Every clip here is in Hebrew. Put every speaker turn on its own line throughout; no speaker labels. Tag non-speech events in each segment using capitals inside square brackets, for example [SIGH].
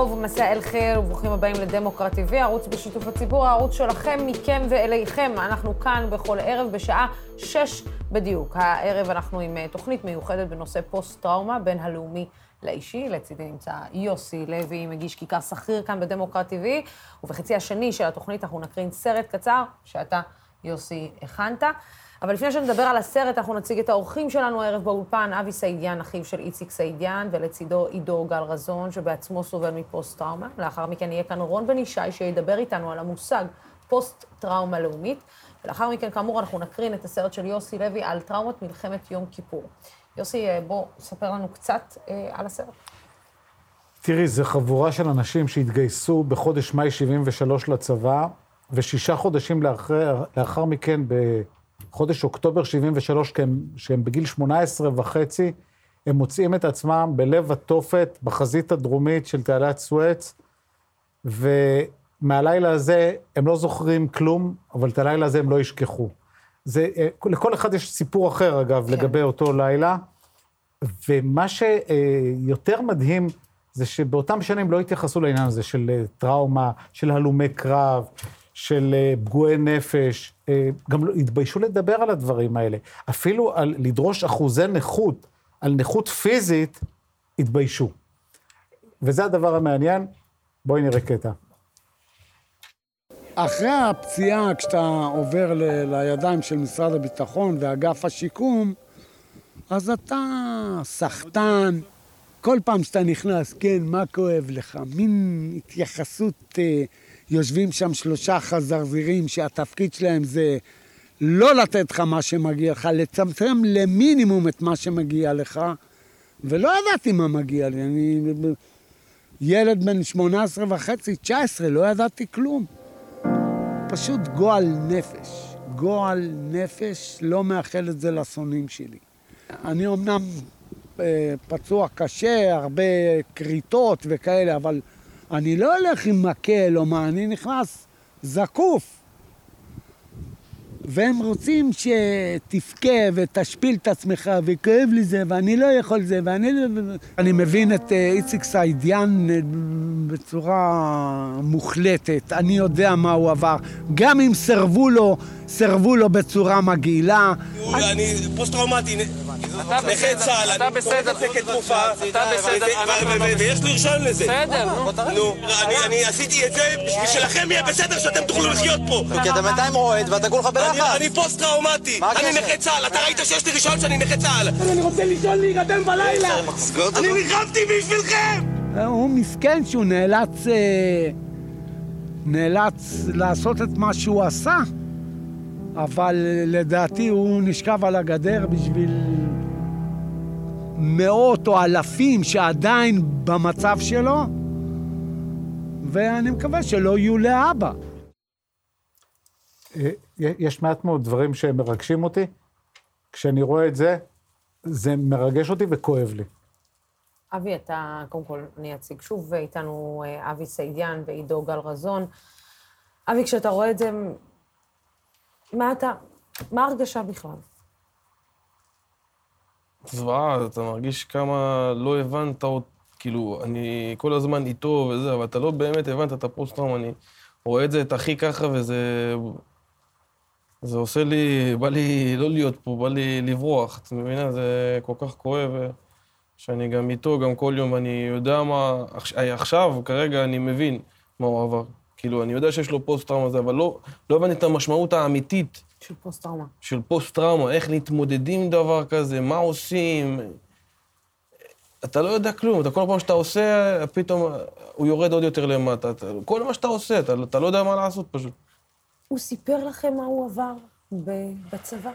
טוב, מסע אל חיר, וברוכים הבאים לדמוקרט TV, ערוץ בשיתוף הציבור, הערוץ שלכם, מכם ואליכם. אנחנו כאן בכל ערב בשעה שש בדיוק. הערב אנחנו עם אה, תוכנית מיוחדת בנושא פוסט-טראומה בין הלאומי לאישי. לצידי נמצא יוסי לוי, מגיש כיכר שכיר כאן בדמוקרט TV, ובחצי השני של התוכנית אנחנו נקרין סרט קצר שאתה, יוסי, הכנת. אבל לפני שנדבר על הסרט, אנחנו נציג את האורחים שלנו הערב באולפן, אבי סעידיאן, אחיו של איציק סעידיאן, ולצידו עידו גל רזון, שבעצמו סובל מפוסט-טראומה. לאחר מכן יהיה כאן רון בן ישי, שידבר איתנו על המושג פוסט-טראומה לאומית. ולאחר מכן, כאמור, אנחנו נקרין את הסרט של יוסי לוי על טראומות מלחמת יום כיפור. יוסי, אה, בוא, ספר לנו קצת אה, על הסרט.
תראי, זו חבורה של אנשים שהתגייסו בחודש מאי 73 לצבא, ושישה חודשים לאחר, לאחר מכן, ב... חודש אוקטובר 73, שהם בגיל 18 וחצי, הם מוצאים את עצמם בלב התופת, בחזית הדרומית של תעלת סואץ, ומהלילה הזה הם לא זוכרים כלום, אבל את הלילה הזה הם לא ישכחו. זה, אה, לכל אחד יש סיפור אחר, אגב, כן. לגבי אותו לילה, ומה שיותר מדהים, זה שבאותם שנים לא התייחסו לעניין הזה של אה, טראומה, של הלומי קרב, של אה, פגועי נפש, אה, גם לא, התביישו לדבר על הדברים האלה. אפילו על לדרוש אחוזי נכות, על נכות פיזית, התביישו. וזה הדבר המעניין. בואי נראה קטע.
אחרי הפציעה, כשאתה עובר ל- לידיים של משרד הביטחון ואגף השיקום, אז אתה סחטן. כל פעם שאתה נכנס, כן, מה כואב לך? מין התייחסות... אה, יושבים שם שלושה חזרזירים שהתפקיד שלהם זה לא לתת לך מה שמגיע לך, לצמצם למינימום את מה שמגיע לך, ולא ידעתי מה מגיע לי. אני ילד בן 18 וחצי, 19, לא ידעתי כלום. פשוט גועל נפש. גועל נפש, לא מאחל את זה לשונאים שלי. אני אמנם אה, פצוע קשה, הרבה כריתות וכאלה, אבל אני לא הולך עם מקל או מה, אני נכנס זקוף. והם רוצים שתבכה ותשפיל את עצמך, וכואב לי זה, ואני לא יכול זה, ואני לא... אני מבין את אה, איציק סעידיאן אה, בצורה מוחלטת, אני יודע מה הוא עבר. גם אם סירבו לו, סירבו לו בצורה מגעילה.
אני פוסט-טראומטי. נכה צה"ל,
אתה בסדר,
תרופה,
אתה בסדר,
ויש לי רישיון לזה.
בסדר,
נו. אני עשיתי את זה בשביל שלכם יהיה בסדר שאתם תוכלו לחיות פה.
כי אתה בינתיים רועד ואתה כולך בלחץ.
אני פוסט-טראומטי. אני נכה צה"ל, אתה ראית שיש לי רישיון שאני נכה צה"ל.
אני רוצה לישון להירדם בלילה.
אני נלחמתי בשבילכם!
הוא מסכן שהוא נאלץ... אה, נאלץ לעשות את מה שהוא עשה, אבל לדעתי הוא נשכב על הגדר בשביל מאות או אלפים שעדיין במצב שלו, ואני מקווה שלא יהיו לאבא.
אה, יש מעט מאוד דברים שמרגשים אותי. כשאני רואה את זה, זה מרגש אותי וכואב לי.
אבי, אתה, קודם כל, אני אציג שוב איתנו אה, אבי סעידיאן ועידו גל רזון. אבי, כשאתה רואה את זה, מה אתה, מה ההרגשה בכלל?
זוועה, אתה מרגיש כמה לא הבנת עוד, כאילו, אני כל הזמן איתו וזה, אבל אתה לא באמת הבנת את הפוסט-טראומה, אני רואה את זה, את אחי ככה, וזה... זה עושה לי, בא לי לא להיות פה, בא לי לברוח, את מבינה? זה כל כך כואב, שאני גם איתו, גם כל יום, אני יודע מה... עכשיו, כרגע, אני מבין מה הוא עבר. כאילו, אני יודע שיש לו פוסט-טראומה, אבל לא, לא הבנתי את המשמעות האמיתית.
של פוסט-טראומה.
של פוסט-טראומה, איך להתמודדים עם דבר כזה, מה עושים. אתה לא יודע כלום, אתה כל פעם שאתה עושה, פתאום הוא יורד עוד יותר למטה. אתה, כל מה שאתה עושה, אתה, אתה לא יודע מה לעשות פשוט.
הוא סיפר לכם מה הוא עבר בצבא?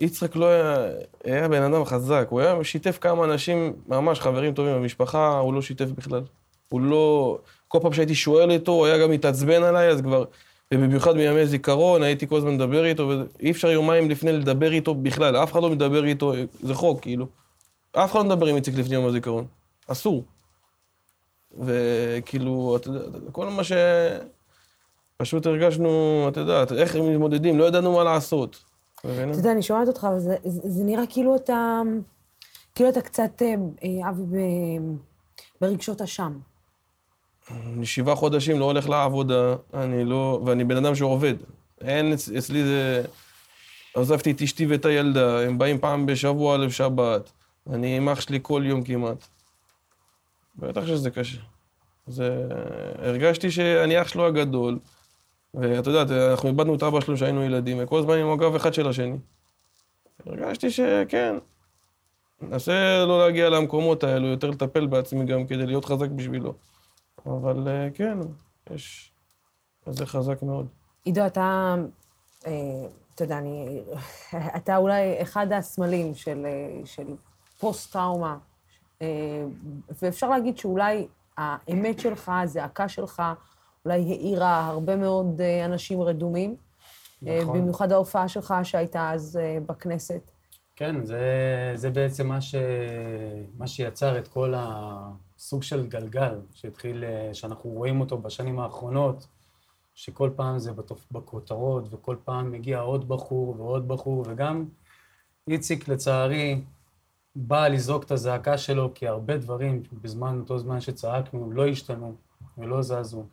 יצחק לא היה, היה בן אדם חזק, הוא היה שיתף כמה אנשים, ממש חברים טובים במשפחה, הוא לא שיתף בכלל. הוא לא... כל פעם שהייתי שואל אותו, הוא היה גם מתעצבן עליי, אז כבר... ובמיוחד בימי זיכרון, הייתי כל הזמן מדבר איתו, ואי אפשר יומיים לפני לדבר איתו בכלל, אף אחד לא מדבר איתו, זה חוק, כאילו. אף אחד לא מדבר עם איציק לפני יום הזיכרון. אסור. וכאילו, אתה יודע, כל מה ש... פשוט הרגשנו, אתה יודע, איך הם מתמודדים, לא ידענו מה לעשות.
אתה יודע, אני שומעת אותך, וזה זה נראה כאילו אתה, כאילו אתה קצת, אה, אבי, ברגשות אשם.
אני שבעה חודשים לא הולך לעבודה, אני לא... ואני בן אדם שעובד. אין אצ- אצלי זה... עזבתי את אשתי ואת הילדה, הם באים פעם בשבוע לשבת. אני עם אח שלי כל יום כמעט. בטח שזה קשה. זה... הרגשתי שאני אח שלו הגדול, ואת יודעת, אנחנו איבדנו את אבא שלו כשהיינו ילדים, וכל הזמן עם הגב אחד של השני. הרגשתי שכן, ננסה לא להגיע למקומות האלו, יותר לטפל בעצמי גם כדי להיות חזק בשבילו. אבל אה, כן, יש... זה חזק מאוד.
עידו, אתה, אה, אתה יודע, אני, [LAUGHS] אתה אולי אחד הסמלים של, אה, של פוסט-טראומה, ואפשר להגיד שאולי האמת שלך, הזעקה שלך, אולי האירה הרבה מאוד אנשים רדומים.
נכון.
במיוחד ההופעה שלך שהייתה אז בכנסת.
כן, זה, זה בעצם מה, ש, מה שיצר את כל הסוג של גלגל שהתחיל, אה, שאנחנו רואים אותו בשנים האחרונות, שכל פעם זה. בכותרות, וכל פעם מגיע עוד בחור ועוד בחור, וגם איציק, לצערי, בא לזעוק את הזעקה שלו, כי הרבה דברים בזמן, אותו זמן שצעקנו, לא השתנו ולא זזו.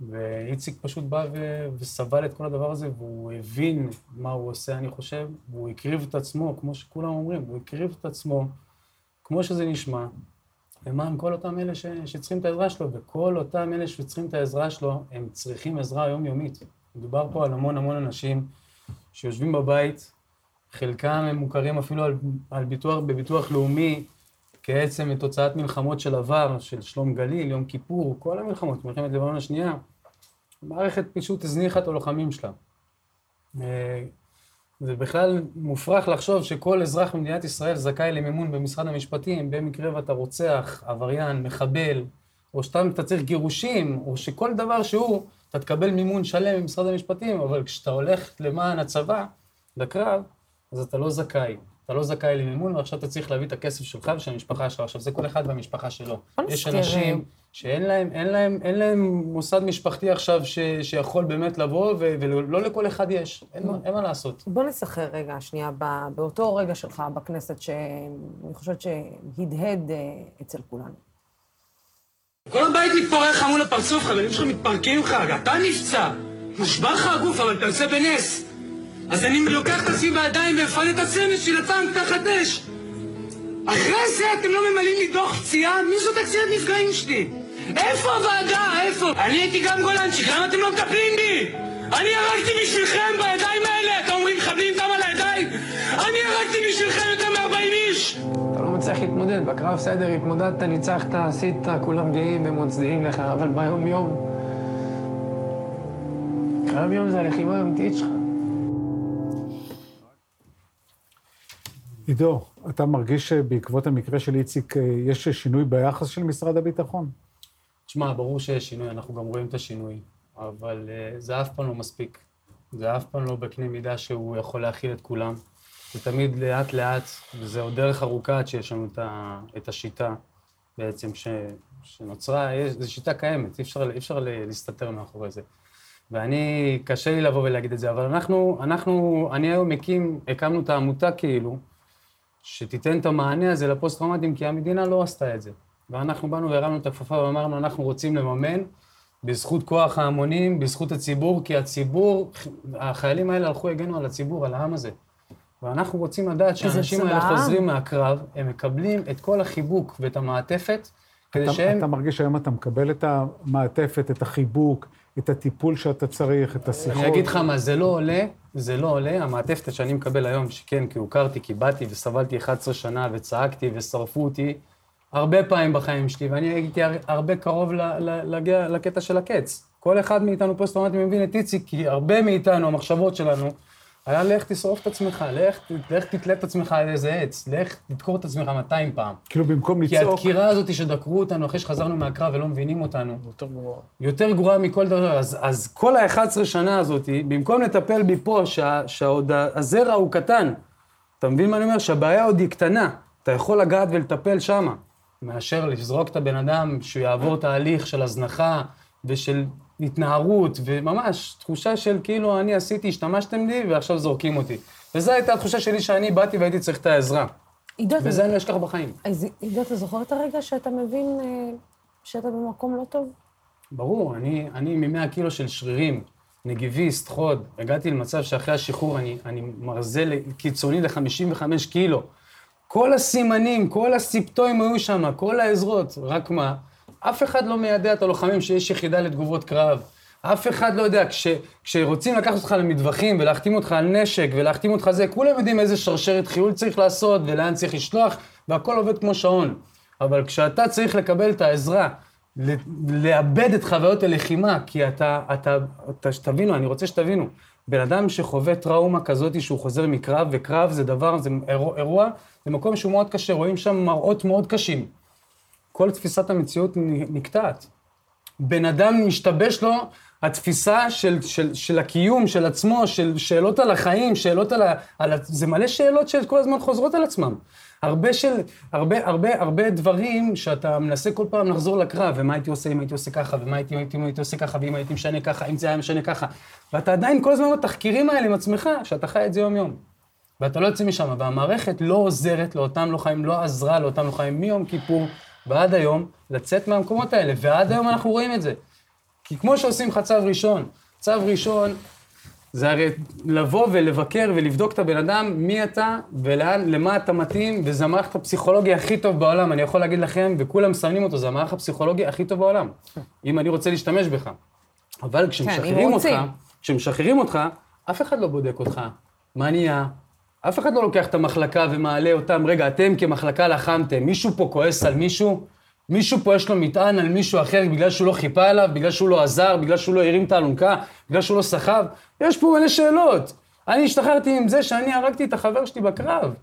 ואיציק פשוט בא ו... וסבל את כל הדבר הזה, והוא הבין מה הוא עושה, אני חושב, והוא הקריב את עצמו, כמו שכולם אומרים, הוא הקריב את עצמו, כמו שזה נשמע, למען כל אותם אלה ש... שצריכים את העזרה שלו, וכל אותם אלה שצריכים את העזרה שלו, הם צריכים עזרה יומיומית. מדובר פה על המון המון אנשים שיושבים בבית, חלקם הם מוכרים אפילו על, על ביטוח, בביטוח לאומי, כעצם תוצאת מלחמות של עבר, של שלום גליל, יום כיפור, כל המלחמות, מלחמת לבנון השנייה. המערכת פשוט הזניחה את הלוחמים שלה. זה בכלל מופרך לחשוב שכל אזרח במדינת ישראל זכאי למימון במשרד המשפטים, במקרה ואתה רוצח, עבריין, מחבל, או סתם אתה צריך גירושים, או שכל דבר שהוא, אתה תקבל מימון שלם ממשרד המשפטים, אבל כשאתה הולך למען הצבא, לקרב, אז אתה לא זכאי. אתה לא זכאי למימון, ועכשיו אתה צריך להביא את הכסף שלך ושל המשפחה שלך. עכשיו, זה כל אחד והמשפחה שלו. יש אנשים שאין להם, אין להם, אין להם מוסד משפחתי עכשיו ש, שיכול באמת לבוא, ו, ולא לכל אחד יש. אין, מה- אין מה לעשות.
בוא נסחר רגע, שנייה, ב- באותו רגע שלך בכנסת, שאני חושבת שהדהד אה, אצל כולנו.
כל הבית מתפורר לך מול הפרצוף, חברים שלך מתפרקים לך, אתה נפצע. נשבר לך הגוף, אבל אתה עושה בנס. אז אני לוקח את עצמי בידיים ומפנה את הצמד של הטנק תחת אש. אחרי זה אתם לא ממלאים לי דוח פציעה? מי זאת הקצינת נפגעים שלי? איפה הוועדה? איפה? אני הייתי גם גולנצ'יק, למה אתם לא מטפלים בי? אני הרגתי בשבילכם בידיים האלה! אתם אומרים מחבלים דם על הידיים? אני הרגתי בשבילכם יותר מ-40 איש!
אתה לא מצליח להתמודד, בקרב בסדר, התמודדת, ניצחת, עשית, כולם גאים ומצדיעים לך, אבל ביום-יום... קרב יום זה הלחימה האמיתית שלך.
עידו, אתה מרגיש שבעקבות המקרה של איציק אה, יש שינוי ביחס של משרד הביטחון?
תשמע, ברור שיש שינוי, אנחנו גם רואים את השינוי, אבל uh, זה אף פעם לא מספיק. זה אף פעם לא בקנה מידה שהוא יכול להכיל את כולם. זה תמיד לאט-לאט, וזה עוד דרך ארוכה עד שיש לנו את, ה, את השיטה בעצם ש, שנוצרה, יש, זו שיטה קיימת, אי אפשר, אי אפשר להסתתר מאחורי זה. ואני, קשה לי לבוא ולהגיד את זה, אבל אנחנו, אנחנו, אני היום מקים, הקמנו את העמותה כאילו, שתיתן את המענה הזה לפוסט-טראומטיים, כי המדינה לא עשתה את זה. ואנחנו באנו והרמנו את הכפפה ואמרנו, אנחנו רוצים לממן בזכות כוח ההמונים, בזכות הציבור, כי הציבור, החיילים האלה הלכו, הגנו על הציבור, על העם הזה. ואנחנו רוצים לדעת שהאנשים האלה. חוזרים מהקרב, הם מקבלים את כל החיבוק ואת המעטפת, כדי
אתה,
שהם...
אתה מרגיש שהיום אתה מקבל את המעטפת, את החיבוק, את הטיפול שאתה צריך, את השיחות?
אני אגיד לך מה, זה לא עולה, זה לא עולה, המעטפת שאני מקבל היום, שכן, כי הוכרתי, כי באתי וסבלתי 11 שנה וצעקתי ושרפו אותי הרבה פעמים בחיים שלי, ואני הייתי הר- הרבה קרוב להגיע לקטע של הקץ. כל אחד מאיתנו פוסט-טראומטי מבין את איציק, כי הרבה מאיתנו, המחשבות שלנו, היה לך תשרוף את עצמך, לך, לך תתלה את עצמך על איזה עץ, לך תדקור את עצמך 200 פעם.
כאילו במקום
כי
לצעוק,
הדקירה הזאת שדקרו אותנו אחרי שחזרנו מהקרב ולא מבינים אותנו,
יותר גרוע.
יותר גרועה מכל דבר. אז, אז כל ה-11 שנה הזאת, במקום לטפל בי פה, שה, שעוד הזרע הוא קטן, אתה מבין מה אני אומר? שהבעיה עוד היא קטנה, אתה יכול לגעת ולטפל שמה, מאשר לזרוק את הבן אדם שהוא יעבור תהליך של הזנחה ושל התנערות, וממש תחושה של כאילו אני עשיתי, השתמשתם לי ועכשיו זורקים אותי. וזו הייתה התחושה שלי שאני באתי והייתי צריך את העזרה.
עידו,
וזה אני לא אשכח בחיים.
אז עידו, אתה זוכר את הרגע שאתה מבין אה, שאתה במקום לא טוב?
ברור, אני, אני מ-100 קילו של שרירים, נגיביסט, חוד, הגעתי למצב שאחרי השחרור אני, אני מרזה קיצוני ל-55 קילו. כל הסימנים, כל הסיפטואים היו שם, כל העזרות, רק מה? אף אחד לא מיידע את הלוחמים שיש יחידה לתגובות קרב. אף אחד לא יודע, כש, כשרוצים לקחת אותך למטווחים ולהחתים אותך על נשק ולהחתים אותך זה, כולם יודעים איזה שרשרת חיול צריך לעשות ולאן צריך לשלוח, והכל עובד כמו שעון. אבל כשאתה צריך לקבל את העזרה, לאבד את חוויות הלחימה, כי אתה, אתה, אתה, שתבינו, אני רוצה שתבינו, בן אדם שחווה טראומה כזאת שהוא חוזר מקרב, וקרב זה דבר, זה אירוע, זה מקום שהוא מאוד קשה, רואים שם מראות מאוד קשים. כל תפיסת המציאות נקטעת. בן אדם משתבש לו התפיסה של, של, של הקיום, של עצמו, של שאלות על החיים, שאלות על ה... על ה זה מלא שאלות שכל הזמן חוזרות על עצמם. הרבה של, הרבה, הרבה, הרבה דברים שאתה מנסה כל פעם לחזור לקרב, ומה הייתי עושה אם הייתי עושה ככה, ומה הייתי, הייתי, הייתי עושה ככה, ואם הייתי משנה ככה, אם זה היה משנה ככה. ואתה עדיין כל הזמן בתחקירים האלה עם עצמך, שאתה חי את זה יום-יום. ואתה לא יוצא משם, והמערכת לא עוזרת לאותם לוחמים, לא עזרה לאותם לוחמים מיום כיפור ועד היום לצאת מהמקומות האלה, ועד היום אנחנו רואים את זה. כי כמו שעושים לך צו ראשון, צו ראשון זה הרי לבוא ולבקר ולבדוק את הבן אדם, מי אתה ולאן, למה אתה מתאים, וזה המערכת הפסיכולוגי הכי טוב בעולם, אני יכול להגיד לכם, וכולם מסמנים אותו, זה המערך הפסיכולוגי הכי טוב בעולם, אם אני רוצה להשתמש בך. אבל כשמשחררים אותך. כשמשחררים אותך, אף אחד לא בודק אותך. מה נהיה? אף אחד לא לוקח את המחלקה ומעלה אותם, רגע, אתם כמחלקה לחמתם, מישהו פה כועס על מישהו? מישהו פה יש לו מטען על מישהו אחר בגלל שהוא לא חיפה עליו, בגלל שהוא לא עזר, בגלל שהוא לא הרים את האלונקה, בגלל שהוא לא סחב? יש פה מלא שאלות. אני השתחררתי עם זה שאני הרגתי את החבר שלי בקרב.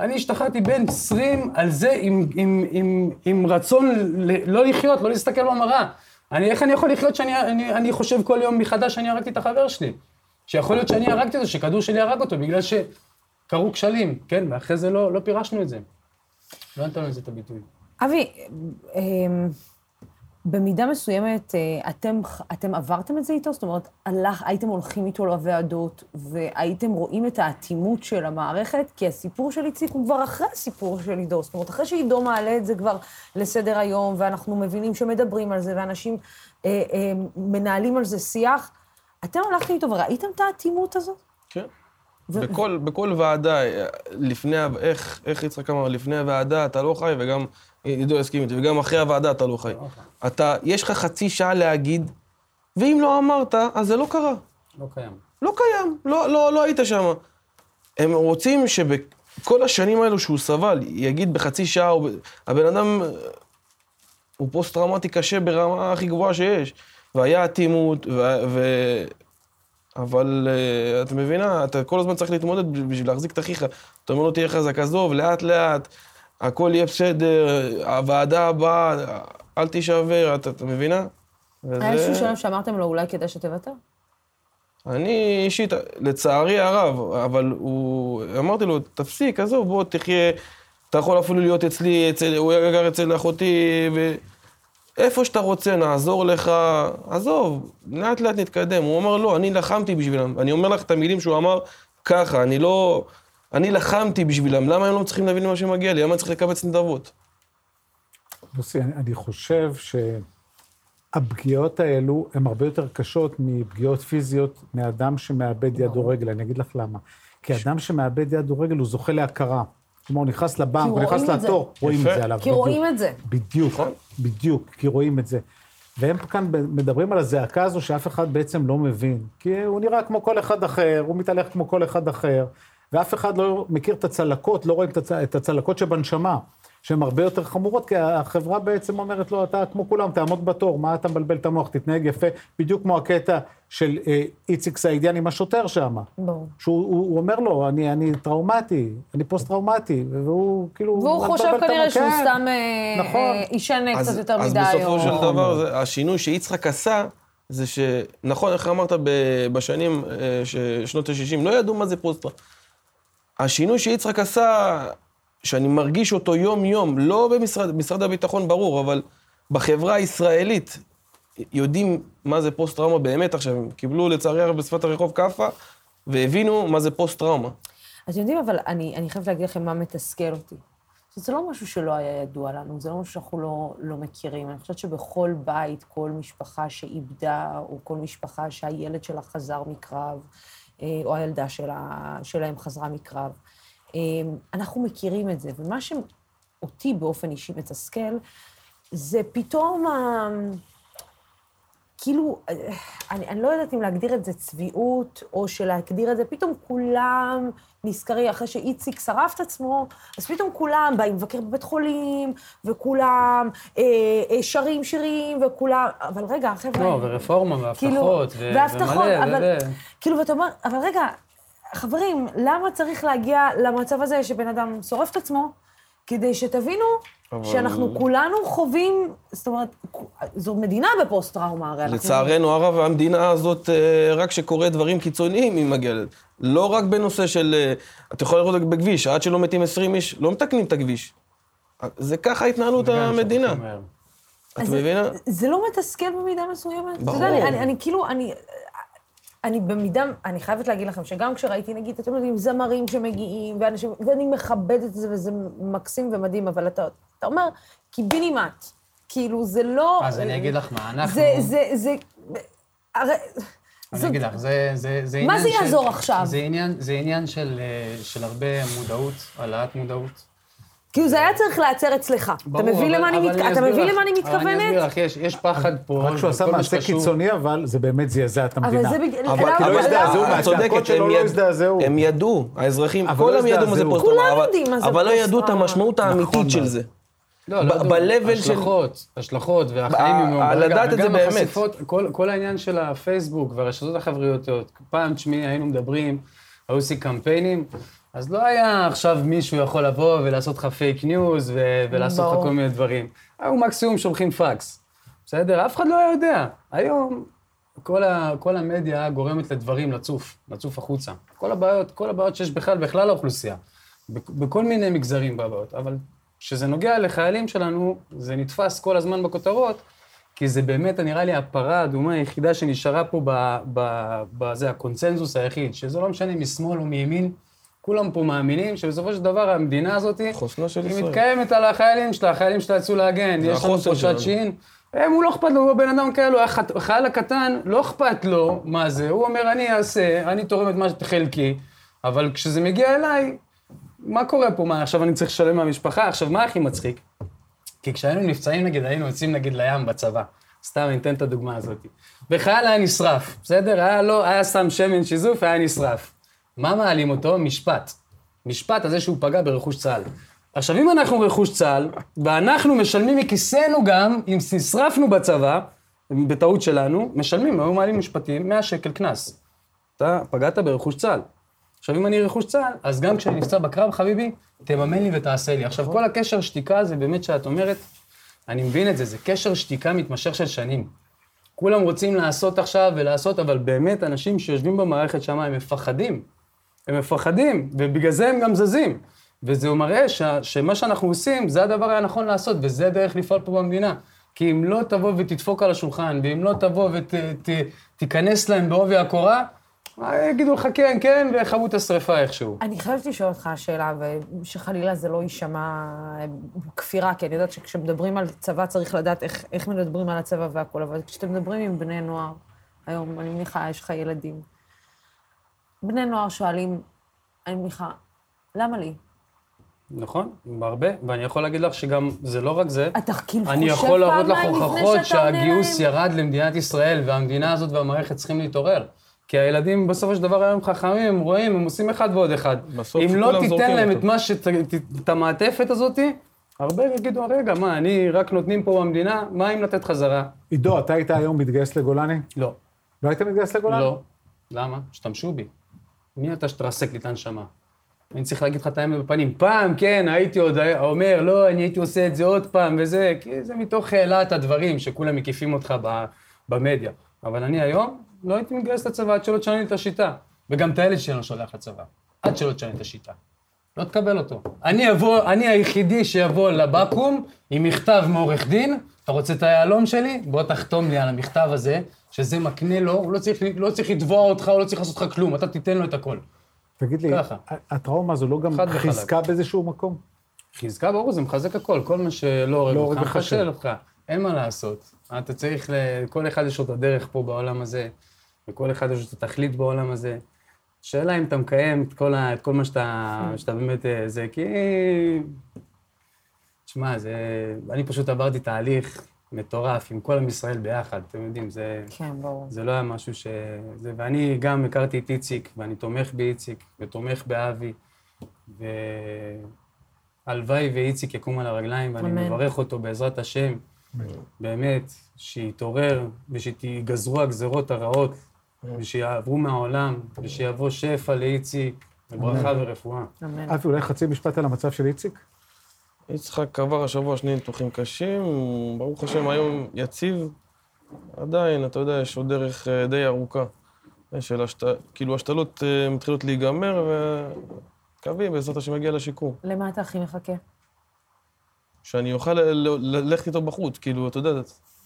אני השתחררתי בן 20 על זה עם, עם, עם, עם רצון ל, לא לחיות, לא להסתכל במראה. אני, איך אני יכול לחיות שאני אני, אני חושב כל יום מחדש שאני הרגתי את החבר שלי? שיכול להיות שאני הרגתי אותו, שכדור שלי הרג אותו, בגלל שקרו כשלים, כן? ואחרי זה לא, לא פירשנו את זה. לא נתנו לזה את הביטוי.
אבי, אמ, במידה מסוימת, אה, אתם, אתם עברתם את זה איתו? זאת אומרת, הלך, הייתם הולכים איתו לוועדות, והייתם רואים את האטימות של המערכת? כי הסיפור של איציק הוא כבר אחרי הסיפור של עידו. זאת אומרת, אחרי שעידו מעלה את זה כבר לסדר היום, ואנחנו מבינים שמדברים על זה, ואנשים אה, אה, מנהלים על זה שיח, אתם הלכתם איתו וראיתם את האטימות הזאת?
כן. בכל, בכל ועדה, לפני, איך, איך יצחק אמר, לפני הוועדה אתה לא חי, וגם עידו יסכים איתי, וגם אחרי הוועדה אתה לא חי. אתה, יש לך חצי שעה להגיד, ואם לא אמרת, אז זה לא קרה.
לא קיים.
לא קיים, לא, לא, לא היית שם. הם רוצים שבכל השנים האלו שהוא סבל, יגיד בחצי שעה, הבן אדם הוא פוסט-טראומטי קשה ברמה הכי גבוהה שיש. והיה אטימות, ו... ו... אבל uh, את מבינה, אתה כל הזמן צריך להתמודד בשביל- להחזיק את אחיך. אתה אומר לו, תהיה חזק, עזוב, לאט-לאט, הכל יהיה בסדר, הוועדה הבאה, אל תישבר, אתה, אתה מבינה?
היה איזשהו שלב שאמרתם לו, אולי כדאי שתוותר?
אני אישית, לצערי הרב, אבל הוא... אמרתי לו, תפסיק, עזוב, בוא תחיה, אתה יכול אפילו להיות אצלי, אצל, הוא היה גר אצל אחותי, ואיפה שאתה רוצה, נעזור לך, עזוב, לאט לאט נתקדם. הוא אומר, לא, אני לחמתי בשבילם. אני אומר לך את המילים שהוא אמר ככה, אני לא... אני לחמתי בשבילם, למה הם לא צריכים להבין מה שמגיע לי? למה אני צריך לקבץ נדבות?
לוסי, אני, אני חושב שהפגיעות האלו הן הרבה יותר קשות מפגיעות פיזיות מאדם שמאבד יד או רגל. אני אגיד לך למה. כי אדם שמאבד יד או רגל, הוא זוכה להכרה. כלומר, הוא נכנס לבנק,
כי
הוא נכנס. לתור, רואים את. זה עליו.
כי. רואים את זה.
בדיוק, בדיוק, כי רואים את זה. והם כאן מדברים על הזעקה הזו שאף אחד בעצם לא מבין. כי הוא נראה כמו כל אחד אחר, הוא מתהלך כמו כל אחד אחר, ואף אחד לא מכיר את הצלקות, לא רואים. את הצלקות שבנשמה, שהן הרבה יותר חמורות, כי החברה בעצם אומרת לו, אתה כמו כולם, תעמוד בתור, מה אתה מבלבל את המוח, תתנהג יפה, בדיוק כמו הקטע של אה, איציק סעידיאן עם השוטר שם.
ברור.
שהוא הוא, הוא אומר לו, אני, אני טראומטי, אני פוסט-טראומטי, והוא כאילו...
והוא חושב כנראה
המוח."
שהוא
כן.
סתם אה,
נכון.
אה, עישן
אז,
קצת יותר
אז
מדי.
בסופו
או-
של דבר. זה, השינוי שיצחק עשה, זה שנכון, איך אמרת, ב- בשנים, שנות ה-60, לא ידעו מה זה פוסט השינוי שיצחק עשה, שאני מרגיש אותו יום-יום, לא במשרד משרד הביטחון, ברור, אבל בחברה הישראלית, יודעים מה זה פוסט-טראומה באמת עכשיו. הם קיבלו לצערי הרב בשפת הרחוב כאפה, והבינו מה זה פוסט-טראומה.
אתם יודעים, אבל אני, אני חייבת להגיד לכם מה מתסכל אותי. זה לא משהו שלא היה ידוע לנו, זה לא משהו שאנחנו לא, לא מכירים. אני חושבת שבכל בית, כל משפחה שאיבדה, או כל משפחה שהילד שלה חזר מקרב, אה, או הילדה שלה, שלהם חזרה מקרב, אנחנו מכירים את זה. ומה שאותי באופן אישי מתסכל, זה פתאום ה... כאילו, אני, אני לא יודעת אם להגדיר את זה צביעות, או שלהגדיר את זה, פתאום כולם נזכרים, אחרי שאיציק שרף את עצמו, אז פתאום כולם באים לבקר בבית חולים, וכולם אה, אה, שרים שירים, וכולם... אבל רגע, חבר'ה...
לא, ורפורמה, והבטחות,
כאילו, והבטחות,
ומלא,
אבל...
וזה.
כאילו, ואתה אומר, אבל רגע, חברים, למה צריך להגיע למצב הזה שבן אדם שורף את עצמו? כדי שתבינו
אבל-
שאנחנו כולנו חווים, זאת אומרת, זו מדינה בפוסט-טראומה, הרי אנחנו...
לצערנו הרב, המדינה הזאת, אה, רק כשקורה דברים קיצוניים היא מגיעה לזה. לא רק בנושא של... אה, אתה יכול לראות בכביש, עד שלא מתים 20 איש, לא מתקנים את הכביש. זה ככה התנהלות המדינה. את מבינה?
זה, זה לא מתסכל במידה מסוימת?
ברור.
אתה יודע, אני, אני, אני כאילו, אני... אני במידה, אני חייבת להגיד לכם שגם כשראיתי, נגיד, אתם יודעים, זמרים שמגיעים, ואנשים, ואני מכבדת את זה, וזה מקסים ומדהים, אבל אתה, אתה אומר, קיבינימט. כאילו, זה לא...
אז אני אגיד לך מה, אנחנו...
זה, זה, זה... הרי...
אני אגיד לך, זה, זה, זה
מה
עניין
זה
של-
יעזור עכשיו?
זה עניין, זה עניין של, אה, של הרבה מודעות, העלאת מודעות.
כאילו, זה היה צריך להיעצר אצלך. אתה מבין
אבל-
למה אני מת-
אני
אתה
אסביר
מבין
לך-
למה אני
אבל אני
מתכוונת?
אסביר לך, יש, יש פחד פה,
רק שהוא עשה מעשה קיצוני, אבל זה באמת זעזע את המדינה.
אבל זה בגלל...
אבל
למה-
לא
לא
הזדעזעו
את צודקת, הם
לא
יד-. הם ידעו, האזרחים,
אבל
כולם
לא
ידעו מה זה. פוסט-טראומה.
כולם יודעים מה זה
אבל לא ידעו את. המשמעות האמיתית
נכון
של
מאוד.
זה.
לא,
ב-
לא ידעו.
ב-level של-
השלכות, השלכות, והחיים
ב-
עם
על לדעת את זה באמת.
החשיפות, כל, כל העניין של הפייסבוק והרשתות החברתיות, פעם, תשמעי, היינו מדברים, היו עושים קמפיינים, אז לא היה עכשיו מישהו יכול לבוא ולעשות לך fake news ו- ולעשות לך. כל מיני דברים. היו מקסימום שולחים פקס, בסדר? אף אחד לא היה יודע. היום כל, ה, כל המדיה גורמת לדברים לצוף, לצוף החוצה. כל הבעיות, כל הבעיות שיש בכלל, בכלל האוכלוסייה. בכ- בכל מיני מגזרים בבעיות, אבל כשזה נוגע לחיילים שלנו, זה נתפס כל הזמן בכותרות, כי זה באמת, נראה לי, הפרה האדומה היחידה שנשארה פה ב- ב- בזה, הקונצנזוס היחיד, שזה לא משנה משמאל או מימין, כולם פה מאמינים שבסופו של דבר המדינה הזאת,
חוסנה של
היא
ישראל.
מתקיימת על החיילים שלה, החיילים שלה יצאו להגן, יש לנו. שעת שין. הם, הוא לא אכפת לו, הוא הבן אדם כאלו, הח- החייל הקטן, לא אכפת לו מה זה, הוא אומר, אני אעשה, אני תורם את מה שחלקי, אבל כשזה מגיע אליי, מה קורה פה? מה, עכשיו אני צריך לשלם מהמשפחה? עכשיו, מה הכי מצחיק? כי כשהיינו נפצעים, נגיד, היינו יוצאים נגיד לים בצבא. סתם, אני אתן את הדוגמה הזאת. וחייל היה נשרף, בסדר? היה לא, היה שם שמן שיזוף, היה נשרף. מה מעלים אותו? משפט. משפט על זה שהוא פגע ברכוש צה"ל. עכשיו, אם אנחנו רכוש צה"ל, ואנחנו משלמים מכיסנו גם, אם נשרפנו בצבא, בטעות שלנו, משלמים, היו מעלים משפטים, 100 שקל קנס. אתה פגעת ברכוש צה"ל. עכשיו, אם אני רכוש צה"ל, אז גם כשאני נפצע בקרב, חביבי, תממן לי ותעשה לי. עכשיו, כל הקשר שתיקה זה באמת שאת אומרת, אני מבין את זה, זה קשר שתיקה מתמשך של שנים. כולם רוצים לעשות עכשיו ולעשות, אבל באמת, אנשים שיושבים במערכת שם, הם מפחדים. הם מפחדים, ובגלל זה הם גם זזים. וזה מראה ש, שמה שאנחנו עושים, זה הדבר הנכון לעשות, וזה הדרך לפעול פה במדינה. כי אם לא תבוא ותדפוק על השולחן, ואם לא תבוא ותיכנס להם בעובי הקורה, יגידו לך כן, כן, ויכבו את השרפה איכשהו.
אני חייבת לשאול אותך שאלה, ושחלילה זה לא יישמע כפירה, כי אני יודעת שכשמדברים על צבא צריך לדעת איך, איך מדברים על הצבא והכול, אבל כשאתם מדברים עם בני נוער, היום, אני מניחה, יש לך ילדים, בני נוער שואלים, אני מניחה, למה לי?
נכון, בהרבה, ואני יכול להגיד לך שגם, זה לא רק זה.
אתה כאילו
אני
חושב
יכול להראות לך
פעמיים לפני
הוכחות
שאתה עונה
שהגיוס
להם?
ירד למדינת ישראל, והמדינה הזאת והמערכת צריכים להתעורר. כי הילדים בסופו של דבר היום חכמים, הם רואים, הם עושים אחד ועוד אחד.
בסוף
אם לא תיתן להם
אותו.
את מה שת... ת- את המעטפת הזאת, הרבה יגידו, רגע, מה, אני רק נותנים פה במדינה, מה אם לתת חזרה?
עידו, אתה היית היום מתגייס לגולני?
לא.
לא היית מתגייס לגולני?
לא. למה? השתמשו בי. מי אתה שתרסק לי את הנשמה? אני צריך להגיד לך את האמת בפנים. פעם, כן, הייתי עוד אומר, לא, אני הייתי עושה את זה עוד פעם וזה, כי זה מתוך העלאת הדברים שכולם מקיפים אותך במדיה. אבל אני היום לא הייתי מתגייס לצבא עד שלא תשנה לי את השיטה. וגם את הילד שלי לא שולח לצבא. עד שלא תשנה את השיטה. לא תקבל אותו. אני אבוא, אני היחידי שיבוא לבקו"ם עם מכתב מעורך דין, אתה רוצה את היהלום שלי? בוא תחתום לי על המכתב הזה, שזה מקנה לו, הוא לא צריך, לא צריך לתבוע אותך, הוא לא צריך לעשות לך כלום, אתה תיתן לו את הכל.
תגיד לי,
ככה.
הטראומה הזו לא גם
וחלק.
חיזקה באיזשהו מקום?
חזקה ברור, זה מחזק הכל, כל מה שלא
לא
הורג
הורג
אותך, מחשל
שם.
אותך, אין מה לעשות. אתה צריך, ל... כל אחד יש לו את הדרך פה בעולם הזה, וכל אחד יש לו את התכלית בעולם הזה. שאלה אם אתה מקיים את כל, ה... את כל מה שאתה, שאתה באמת... אה, זה כי... תשמע, זה... אני פשוט עברתי תהליך מטורף עם כל עם ישראל ביחד, אתם יודעים, זה...
כן, ברור.
זה לא היה משהו ש... זה... ואני גם הכרתי את איציק, ואני תומך באיציק, ותומך באבי, והלוואי ואיציק יקום על הרגליים, ואני
אמן.
מברך אותו בעזרת השם, באמת, שיתעורר, ושתיגזרו הגזרות הרעות, ושיעברו מהעולם, ושיבוא שפע לאיציק, וברכה ורפואה.
אמן.
אבי, אולי חצי משפט על המצב של איציק?
יצחק עבר השבוע שני ניתוחים קשים, ברוך השם היום יציב. עדיין, אתה יודע, יש עוד דרך אה, די ארוכה. של השת... כאילו, השתלות אה, מתחילות להיגמר, ומקווים, בעזרת השם, יגיע לשיקום.
למה אתה הכי מחכה?
שאני אוכל ל- ל- ללכת איתו בחוץ, כאילו, אתה יודע,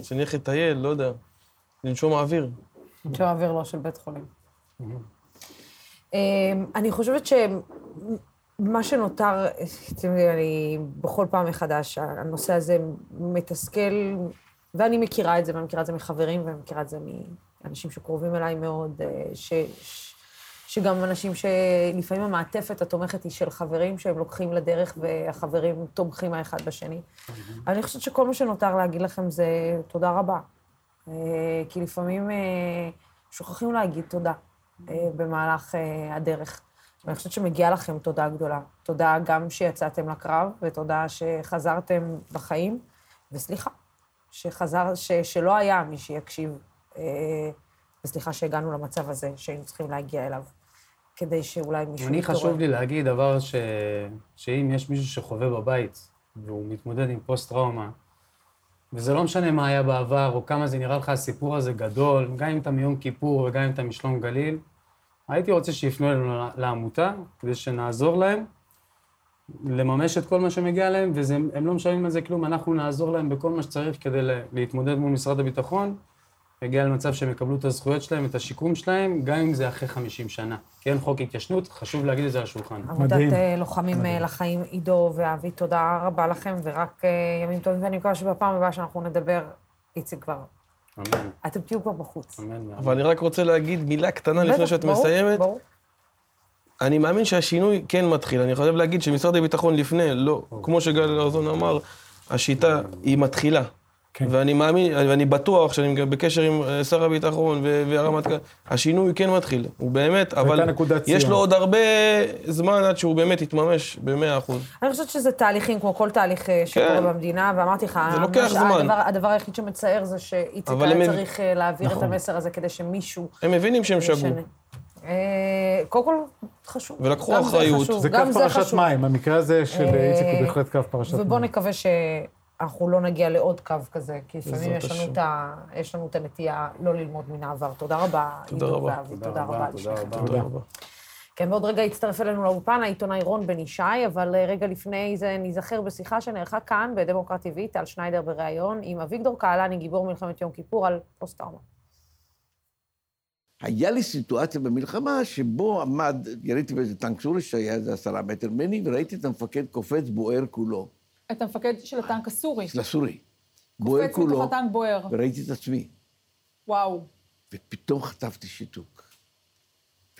שאני אלך לטייל, לא יודע, לנשום אוויר.
של האוויר לא של בית חולים. אמ, אני חושבת שמה שנותר, אני בכל פעם מחדש, הנושא הזה מתסכל, ואני מכירה את זה, ואני מכירה את זה מחברים, ואני מכירה את זה מאנשים שקרובים אליי מאוד, אה, ש... ש- שגם אנשים שלפעמים המעטפת התומכת היא של חברים שהם לוקחים לדרך והחברים תומכים האחד בשני. אני חושבת שכל מה שנותר להגיד לכם זה תודה רבה. אה, כי לפעמים אה, שוכחים להגיד תודה אה, במהלך הדרך. ואני חושבת שמגיעה לכם תודה גדולה. תודה גם שיצאתם לקרב, ותודה שחזרתם בחיים, וסליחה, שחזר, ש, שלא היה מי שיקשיב, וסליחה שהגענו למצב הזה שהיינו צריכים להגיע אליו, כדי שאולי מישהו
אני
יתעורר.
חשוב לי להגיד דבר ש... שאם יש מישהו שחווה בבית, והוא מתמודד עם פוסט-טראומה, וזה לא משנה מה היה בעבר, או כמה זה נראה לך הסיפור הזה גדול, גם אם אתה מיום כיפור וגם אם אתה משלום גליל, הייתי רוצה שיפנו אלינו לעמותה, כדי שנעזור להם לממש את כל מה שמגיע להם, והם לא משלמים על זה כלום, אנחנו נעזור להם בכל מה שצריך כדי להתמודד מול משרד הביטחון, להגיע למצב שהם יקבלו את הזכויות שלהם, את השיקום שלהם, גם אם זה אחרי 50 שנה. כי אין חוק התיישנות, חשוב להגיד את זה על השולחן.
עמותת
מדהים.
אה, לוחמים אה, לחיים, עידו ואבי, תודה רבה לכם, ורק אה, ימים טובים, ואני מקווה שבפעם הבאה שאנחנו נדבר, איציק כבר,
אמן,
אתם תהיו כבר בחוץ.
אמן.
אבל אני רק רוצה להגיד מילה קטנה לפני שאת
ברור,
מסיימת.
ברור.
אני מאמין שהשינוי כן מתחיל. אני חייב להגיד שמשרד הביטחון לפני, לא, כמו שגל ארזון אמר, השיטה היא מתחילה.
כן.
ואני מאמין, ואני בטוח שאני בקשר עם אה, שר הביטחון והרמטכ"ל, השינוי כן מתחיל, הוא באמת, אבל יש. לו עוד הרבה זמן עד שהוא באמת יתממש במאה אחוז.
אני חושבת שזה תהליכים, כמו כל תהליך אה, שקורה
כן.
במדינה, ואמרתי לך,
זה לוקח
מה ש-
זמן.
הדבר, הדבר היחיד שמצער זה שאיציק היה
הם-
צריך אה, להעביר את
נכון.
המסר הזה כדי שמישהו
הם מבינים שהם שגו.
קודם כל, חשוב.
ולקחו אחריות.
זה קו
גם
פרשת. מים, המקרה הזה של איציק הוא בהחלט קו פרשת מים.
ובואו נקווה שאנחנו לא נגיע לעוד קו כזה, כי לפעמים יש לנו,
השם.
את ה... יש לנו את הנטייה לא ללמוד מן העבר. תודה רבה,
תודה
עידו
רבה.
ואבי, תודה רבה
תודה. רבה.
תודה רבה.
כן, בעוד רגע יצטרף אלינו לאולפן העיתונאי רון בן ישי, אבל אה, רגע לפני זה ניזכר בשיחה שנערכה כאן, בדמוקרט TV, טל שניידר בריאיון, עם אביגדור קהלני, גיבור מלחמת יום כיפור, על פוסט-טראומה.
היה לי סיטואציה במלחמה שבו עמד, יריתי באיזה טנק סורי שהיה איזה עשרה מטר ממני, וראיתי את המפקד קופץ בוער כולו,
את המפקד של הטנק הסורי.
של הסורי. בוער
קופץ מתוך
כולו,
הטנק בוער.
וראיתי את עצמי,
וואו.
ופתאום חטפתי שיתוק.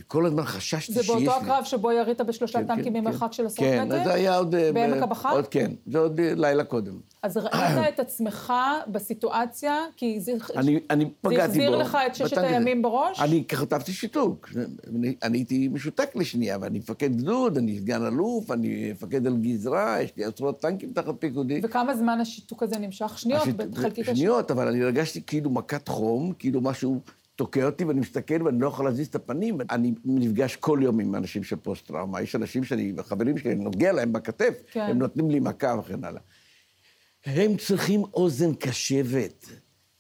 וכל הזמן חששתי
זה
שיש לי...
באותו הקרב שבו ירית בשלושה
כן,
טנקים
כן,
ממרחק
כן.
של עשרות
כן,
מטר?
אז זה היה עוד... אה,
בעמק הבכר?
עוד כן, זה עוד אה, לילה קודם.
אז ראית את עצמך בסיטואציה, כי זה,
אני, אני
זה
פגעתי בו.
החזיר לך את ששת. הימים בראש?
אני חטפתי שיתוק. אני, אני הייתי משותק לשנייה, ואני מפקד גדוד, אני סגן אלוף, אני מפקד על גזרה, יש לי עשרות טנקים תחת פיקודי.
וכמה זמן השיתוק הזה נמשך? שניות,
השיט-
בחלקית השנייה.
שניות, אבל אני הרגשתי כאילו מכת חום, כאילו משהו תוקע אותי, ואני מסתכל ואני לא יכול להזיז את הפנים. אני נפגש כל יום עם אנשים של פוסט-טראומה. יש אנשים שאני, החברים שלי, אני נוגע להם בכתף,
כן.
הם נותנים לי מכה וכן הלאה. הם צריכים אוזן קשבת.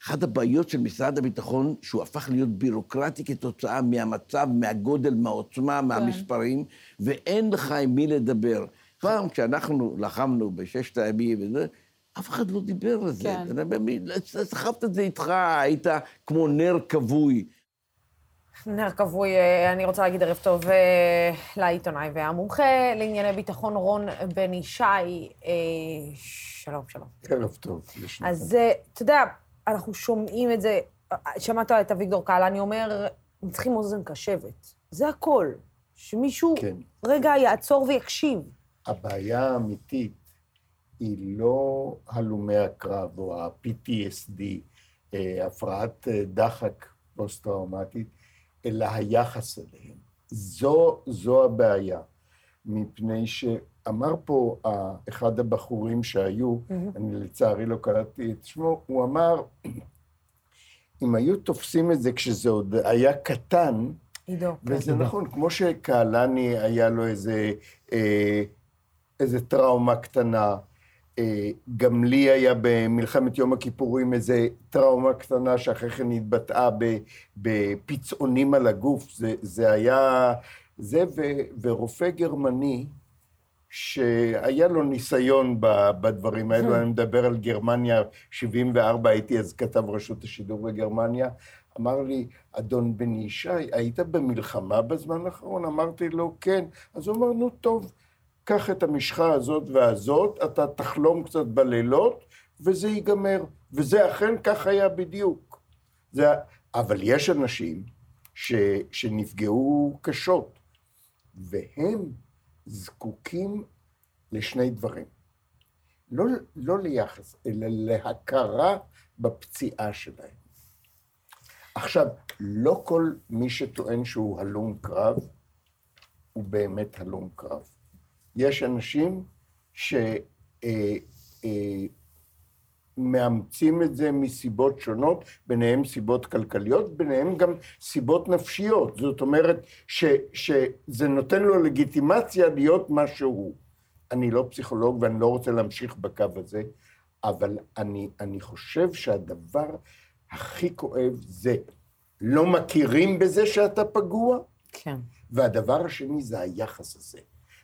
אחת הבעיות של משרד הביטחון, שהוא הפך להיות בירוקרטי כתוצאה מהמצב, מהגודל, מהעוצמה, מהמספרים, ואין לך עם מי לדבר. פעם, כשאנחנו לחמנו בששת הימים וזה, אף אחד לא דיבר על זה.
כן.
אתה סחבת את זה איתך, היית כמו נר כבוי.
נר כבוי, אה, אני רוצה להגיד ערב טוב אה, לעיתונאי והמומחה לענייני ביטחון רון בן ישי. אה, שלום, שלום.
ערב טוב.
אז אתה יודע, אנחנו שומעים את זה, שמעת את אביגדור קהלני אומר, הם צריכים אוזן קשבת. זה הכל. שמישהו
כן.
רגע יעצור ויקשיב.
הבעיה האמיתית היא לא הלומי הקרב או ה-PTSD, אה, הפרעת אה, דחק פוסט-טראומטית, אלא היחס אליהם. זו, זו הבעיה. מפני שאמר פה אה, אחד הבחורים שהיו, אני לצערי לא קלטתי את שמו, הוא אמר, אם היו תופסים את זה כשזה עוד היה קטן,
עידו.
וזה נכון, כמו שקהלני היה לו איזה, אה, איזה טראומה קטנה, גם לי היה במלחמת יום הכיפורים איזה טראומה קטנה שאחרי כן התבטאה ב- בפצעונים על הגוף. זה, זה היה... זה ו, ורופא גרמני, שהיה לו ניסיון ב- בדברים האלו, אני מדבר על גרמניה 74, הייתי אז כתב רשות השידור בגרמניה, אמר לי, אדון בן ישי, היית במלחמה בזמן האחרון? אמרתי לו, כן. אז הוא אמר, נו טוב, קח את המשחה הזאת והזאת, אתה תחלום קצת בלילות, וזה ייגמר. וזה אכן כך היה בדיוק. זה, אבל יש אנשים ש, שנפגעו קשות, והם זקוקים לשני דברים. לא, לא ליחס, אלא להכרה בפציעה שלהם. עכשיו, לא כל מי שטוען שהוא הלום קרב, הוא באמת הלום קרב. יש אנשים שמאמצים את זה מסיבות שונות, ביניהם סיבות כלכליות, ביניהם גם סיבות נפשיות. זאת אומרת ש, שזה נותן לו לגיטימציה להיות מה שהוא. אני לא פסיכולוג ואני לא רוצה להמשיך בקו הזה, אבל אני, אני חושב שהדבר הכי כואב זה לא מכירים בזה שאתה פגוע,
כן.
והדבר השני זה היחס הזה.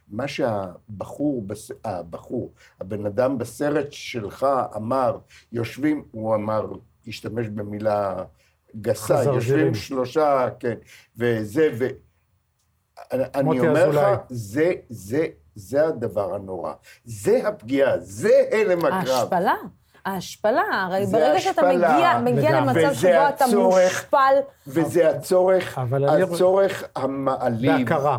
מה שהבחור, בס- הבחור, הבן אדם בסרט שלך אמר, יושבים, הוא אמר, השתמש במילה גסה,
חזרזרים.
יושבים שלושה, כן, וזה, ו... אני אומר לך. זה, זה, זה הדבר הנורא. זה הפגיעה, זה הלם הקרב.
ההשפלה. ההשפלה, הרי ברגע שאתה. מגיע, מגיע. למצב שבו אתה
הצורך-
מושפל,
וזה הצורך,
אבל אני-
הצורך המעליב.
בהכרה.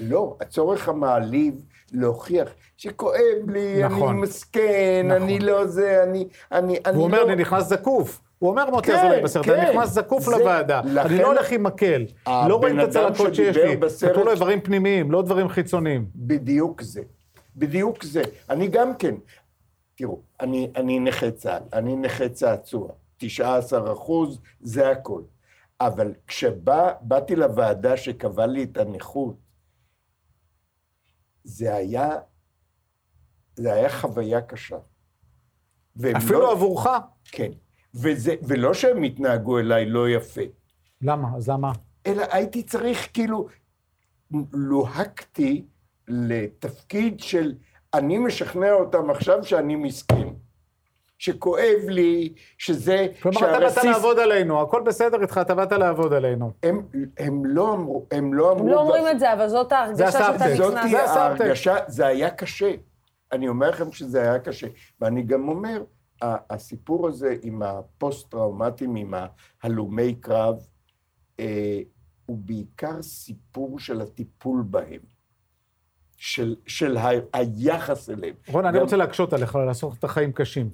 לא, הצורך המעליב להוכיח שכואב לי,
נכון.
אני מסכן,
נכון.
אני לא זה, אני, אני, אני
הוא אומר,
לא...
אני נכנס זקוף. הוא אומר מוטי
כן,
אזולאי בסרט,
כן.
אני נכנס זקוף
זה-
לוועדה. אני
לכן-
לא הולך עם מקל. לא רואים את הצלקות שיש לי.
בסרט-
כתוב לו איברים פנימיים, לא דברים חיצוניים.
בדיוק זה. בדיוק זה. אני גם כן. תראו, אני, אני נכה צה"ל, אני נכה צעצוע. 19 אחוז, זה הכל. אבל כשבאתי לוועדה שקבעה לי את הנכות, זה היה, זה היה חוויה קשה.
אפילו
לא,
עבורך.
כן. וזה, ולא שהם התנהגו אליי לא יפה,
למה? אז למה?
אלא הייתי צריך, כאילו, לוהקתי לתפקיד של אני משכנע אותם עכשיו שאני מסכן. שכואב לי, שזה...
כלומר, אתה באת
שהרסיס-
לעבוד עלינו, הכל בסדר איתך, אתה באת לעבוד עלינו.
הם, הם לא אמרו, הם לא אמרו...
הם לא אומרים את זה, אבל זאת ההרגשה שאתה.
זאת
נכנס.
הסאבטקסט.
ההרגשה, זה היה קשה. אני אומר לכם שזה היה קשה. ואני גם אומר, ה- הסיפור הזה עם הפוסט-טראומטיים, עם ההלומי קרב, אה, הוא בעיקר סיפור של הטיפול בהם. של, של ה, היחס אליהם.
רון, אני
גם-
רוצה להקשות עליך, לעשות את החיים קשים.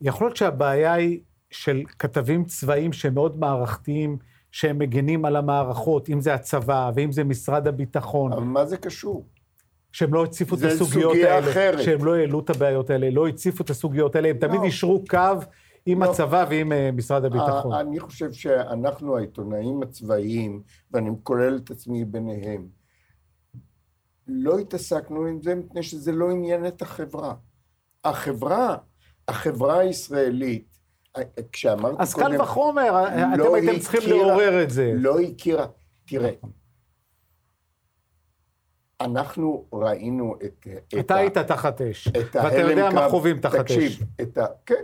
יכול להיות שהבעיה היא של כתבים צבאיים שהם מאוד מערכתיים, שהם מגנים על המערכות, אם זה הצבא ואם זה משרד הביטחון,
אבל מה זה קשור?
שהם לא הציפו את
זה
הסוגיות
סוגיה
האלה,
אחרת.
שהם לא העלו את הבעיות האלה, לא הציפו את הסוגיות האלה, הם תמיד
לא.
אישרו קו עם
לא.
הצבא ועם אה, משרד הביטחון.
ה- אני חושב שאנחנו העיתונאים הצבאיים, ואני כולל את עצמי ביניהם, לא התעסקנו עם זה מפני שזה לא עניין את החברה. החברה, החברה הישראלית, אה, כשאמרתי
אז
קודם...
קל וחומר, אתם
לא
הייתם צריכים
הכירה-
לעורר את זה.
לא הכירה. תראה, אנחנו ראינו את... את
אתה
ה-
היית תחת אש,
את
ואתה יודע מה חווים תחת אש.
תקשיב, את ה... כן.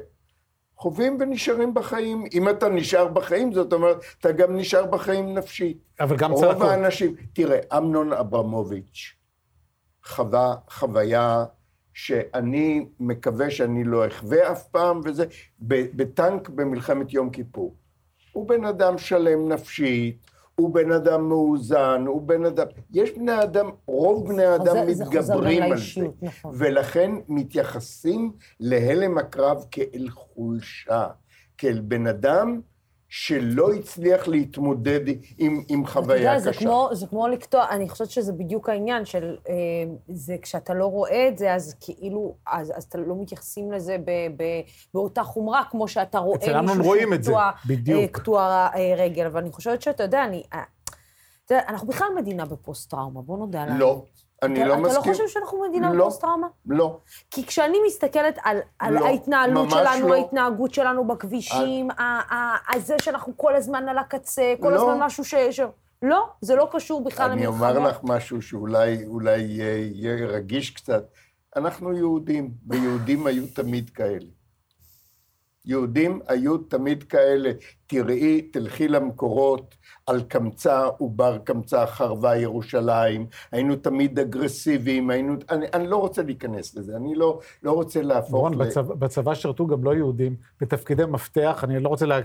חווים ונשארים בחיים. אם אתה נשאר בחיים, זאת אומרת, אתה גם נשאר בחיים נפשית.
אבל גם
רוב
צעקות.
האנשים, תראה, אמנון אברמוביץ' חווה חוויה שאני מקווה שאני לא אחווה אף פעם, וזה, בטנק במלחמת יום כיפור. הוא בן אדם שלם נפשית, הוא בן אדם מאוזן, הוא בן אדם... יש בני אדם, רוב בני האדם
חוזר- זה
מתגברים על זה.
לאישיות, נכון.
ולכן מתייחסים להלם הקרב כאל חולשה, כאל בן אדם שלא הצליח להתמודד עם, עם חוויה
יודע,
קשה.
זה כמו, זה כמו לקטוע, אני חושבת שזה בדיוק העניין של, אה, זה כשאתה לא רואה את זה, אז כאילו, אז, אז אתה לא מתייחסים לזה ב, ב, באותה חומרה, כמו שאתה רואה
אצל אמנון
מישהו
רואים את זה,
שקטוע,
בדיוק.
אה, קטוע אה, רגל, ואני חושבת שאתה יודע, אני... אה, אתה יודע, אנחנו בכלל מדינה בפוסט-טראומה, בוא נודה על.
לא, אני
אתה,
לא
אתה
מסכים.
אתה לא חושב שאנחנו מדינה
לא.
בפוסט-טראומה?
לא.
כי כשאני מסתכלת על, על
לא,
ההתנהלות שלנו,
לא.
ההתנהגות שלנו בכבישים, ה- ה- הזה שאנחנו כל הזמן על הקצה, כל
לא.
הזמן משהו ש... ש... לא, זה לא קשור בכלל
אני
למלחמות.
אומר לך משהו שאולי אולי יהיה, יהיה רגיש קצת. אנחנו יהודים, ויהודים היו תמיד כאלה. יהודים היו תמיד כאלה. תראי, תלכי למקורות, על קמצא ובר קמצא חרבה ירושלים, היינו תמיד אגרסיביים, היינו... אני, אני לא רוצה להיכנס לזה, אני לא, לא רוצה להפוך
רון, בצבא, בצבא שירתו גם לא יהודים בתפקידי מפתח. אני לא רוצה לה...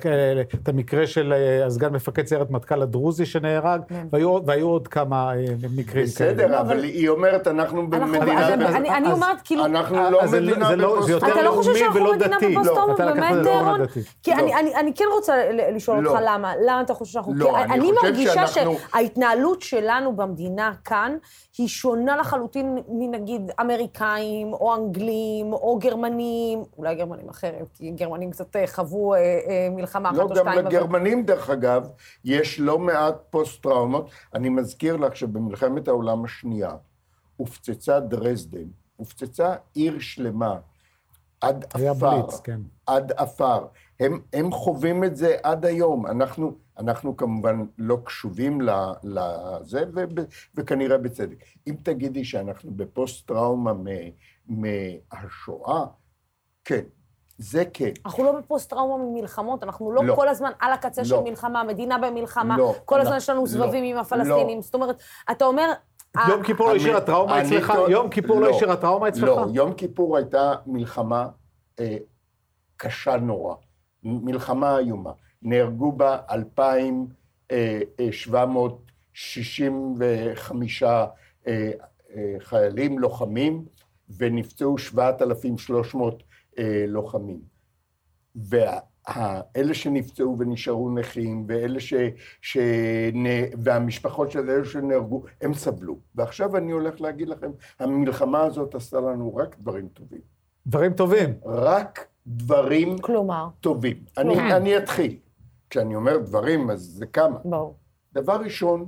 את המקרה של אה, הסגן מפקד סיירת מטכ"ל הדרוזי שנהרג, והיו, והיו עוד כמה אה, מקרים כאלה.
בסדר, אבל היא אומרת, אנחנו
אנחנו-
במדינה...
אז אני- אני אומרת, כאילו-
אנחנו לא
לא-
מדינה
זה לא- זה יותר
אתה לא חושב
לאומי
שאנחנו
ולא
מדינה
דתי.
בפוסט-טראומה,
לא, אתה לקחת את
באמת, רון?
דתי.
כי
לא.
אני- אני אני כן רוצה ל- לשאול אותך
לא.
למה. למה אתה חושב שאנחנו...
לא, אני
מרגישה
שאנחנו-
שההתנהלות שלנו במדינה כאן היא שונה לחלוטין מנגיד אמריקאים, או אנגלים, או גרמנים, אולי גרמנים אחרת, כי גרמנים קצת אה, חוו אה, אה, מלחמה אחת
לא,
או
גם
שתיים. אבל-
לגרמנים, דרך אגב, יש לא מעט פוסט-טראומות. אני מזכיר לך שבמלחמת העולם השנייה הופצצה דרזדן, הופצצה עיר שלמה, עד
היה
עפר.
בליץ, כן.
עד עפר. הם, הם חווים את זה עד היום. אנחנו, אנחנו כמובן לא קשובים לזה, וכנראה בצדק. אם תגידי שאנחנו בפוסט-טראומה מהשואה, כן, זה כן.
אנחנו לא בפוסט-טראומה ממלחמות, אנחנו לא,
לא.
כל הזמן על הקצה של
לא.
מלחמה, מדינה במלחמה,
לא,
כל הזמן יש לנו
לא,
סבבים עם
לא.
הפלסטינים. זאת אומרת, אתה אומר...
יום כיפור לא השאירה טראומה
אני
אצלך? יום כיפור לא השאירה טראומה אצלך?
לא, יום כיפור הייתה מלחמה אה, קשה נורא, מלחמה איומה. נהרגו בה אה, 2,765 אה, אה, חיילים, לוחמים, ונפצעו 7,300 אה, לוחמים. ואלה שנפצעו ונשארו נכים, ואלה ש... ש... והמשפחות של אלה שנהרגו, הם סבלו. ועכשיו אני הולך להגיד לכם, המלחמה הזאת עשתה לנו רק דברים טובים.
דברים טובים.
רק דברים
כלומר?
טובים.
כלומר.
אני, אני אתחיל. כשאני אומר דברים, אז זה כמה.
ברור.
דבר ראשון,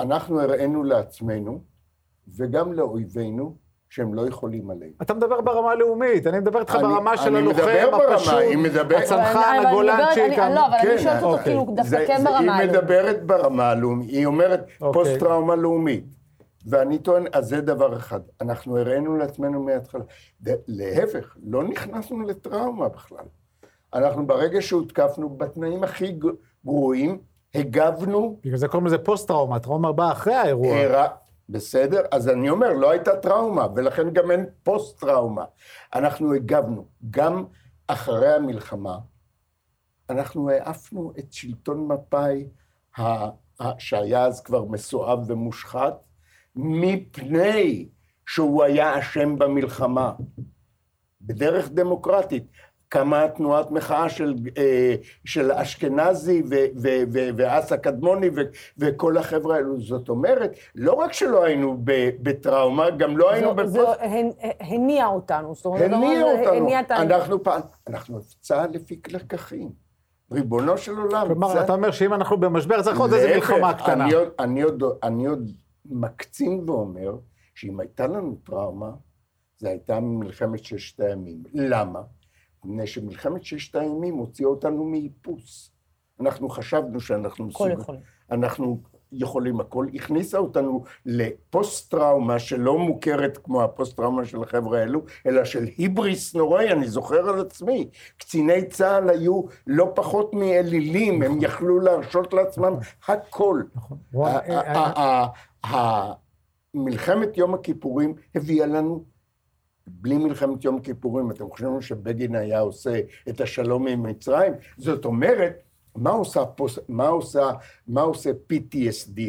אנחנו הראינו לעצמנו, וגם לאויבינו, שהם לא יכולים עלינו.
אתה מדבר ברמה הלאומית, אני מדבר איתך ברמה של
אני מדבר
הלוחם
ברמה,
הפשוט,
היא מדבר-
הצנחן,
אני
הגולנצ'יק.
מדברת- לא, אבל אני שואלת אותו
אוקיי.
כאילו דווקא כן ברמה
היא
הלאומית.
מדברת ברמה הלאומית, היא אומרת
אוקיי.
פוסט-טראומה לאומית. ואני טוען, אז זה דבר אחד. אנחנו הראינו לעצמנו מההתחלה. להפך, לא נכנסנו לטראומה בכלל. אנחנו ברגע שהותקפנו בתנאים הכי גרועים, הגבנו,
בגלל זה קוראים לזה פוסט-טראומה, טראומה באה אחרי האירוע.
הרא- בסדר? אז אני אומר, לא הייתה טראומה, ולכן גם אין פוסט-טראומה. אנחנו הגבנו. גם אחרי המלחמה, אנחנו העפנו את שלטון מפא"י, שהיה אז כבר מסואב ומושחת, מפני שהוא היה אשם במלחמה. בדרך דמוקרטית. קמה תנועת מחאה של, אה, של אשכנזי ו- ו- ו- ואסא קדמוני ו- וכל החבר'ה האלו. זאת אומרת, לא רק שלא היינו בטראומה, גם לא היינו
זה- זה הנ- הניע אותנו. זאת אומרת,
הניע
זה
אותנו.
הניע
אנחנו פעם, אנחנו צה"ל הפיק לקחים. ריבונו של עולם.
כלומר,
צה"ל-
אתה אומר שאם אנחנו במשבר, צריך עוד איזה
להפך,
מלחמה קטנה.
אני עוד, אני, עוד, אני עוד מקצין ואומר שאם הייתה לנו טראומה, זו הייתה מלחמת ששת הימים. למה? מפני שמלחמת ששת הימים הוציאה אותנו מאיפוס. אנחנו חשבנו שאנחנו
הכל יכולים.
אנחנו יכולים הכל, הכניסה אותנו לפוסט-טראומה שלא מוכרת כמו הפוסט-טראומה של החבר'ה האלו, אלא של היבריס נוראי, אני זוכר על עצמי. קציני צה"ל היו לא פחות מאלילים, הם יכלו להרשות לעצמם הכל.
רון,
ה-
אה,
ה- ה- ה- מלחמת יום הכיפורים הביאה לנו בלי מלחמת יום הכיפורים, אתם חושבים שבגין היה עושה את השלום עם מצרים? זאת אומרת, מה עושה, פוס, מה עושה, מה עושה PTSD,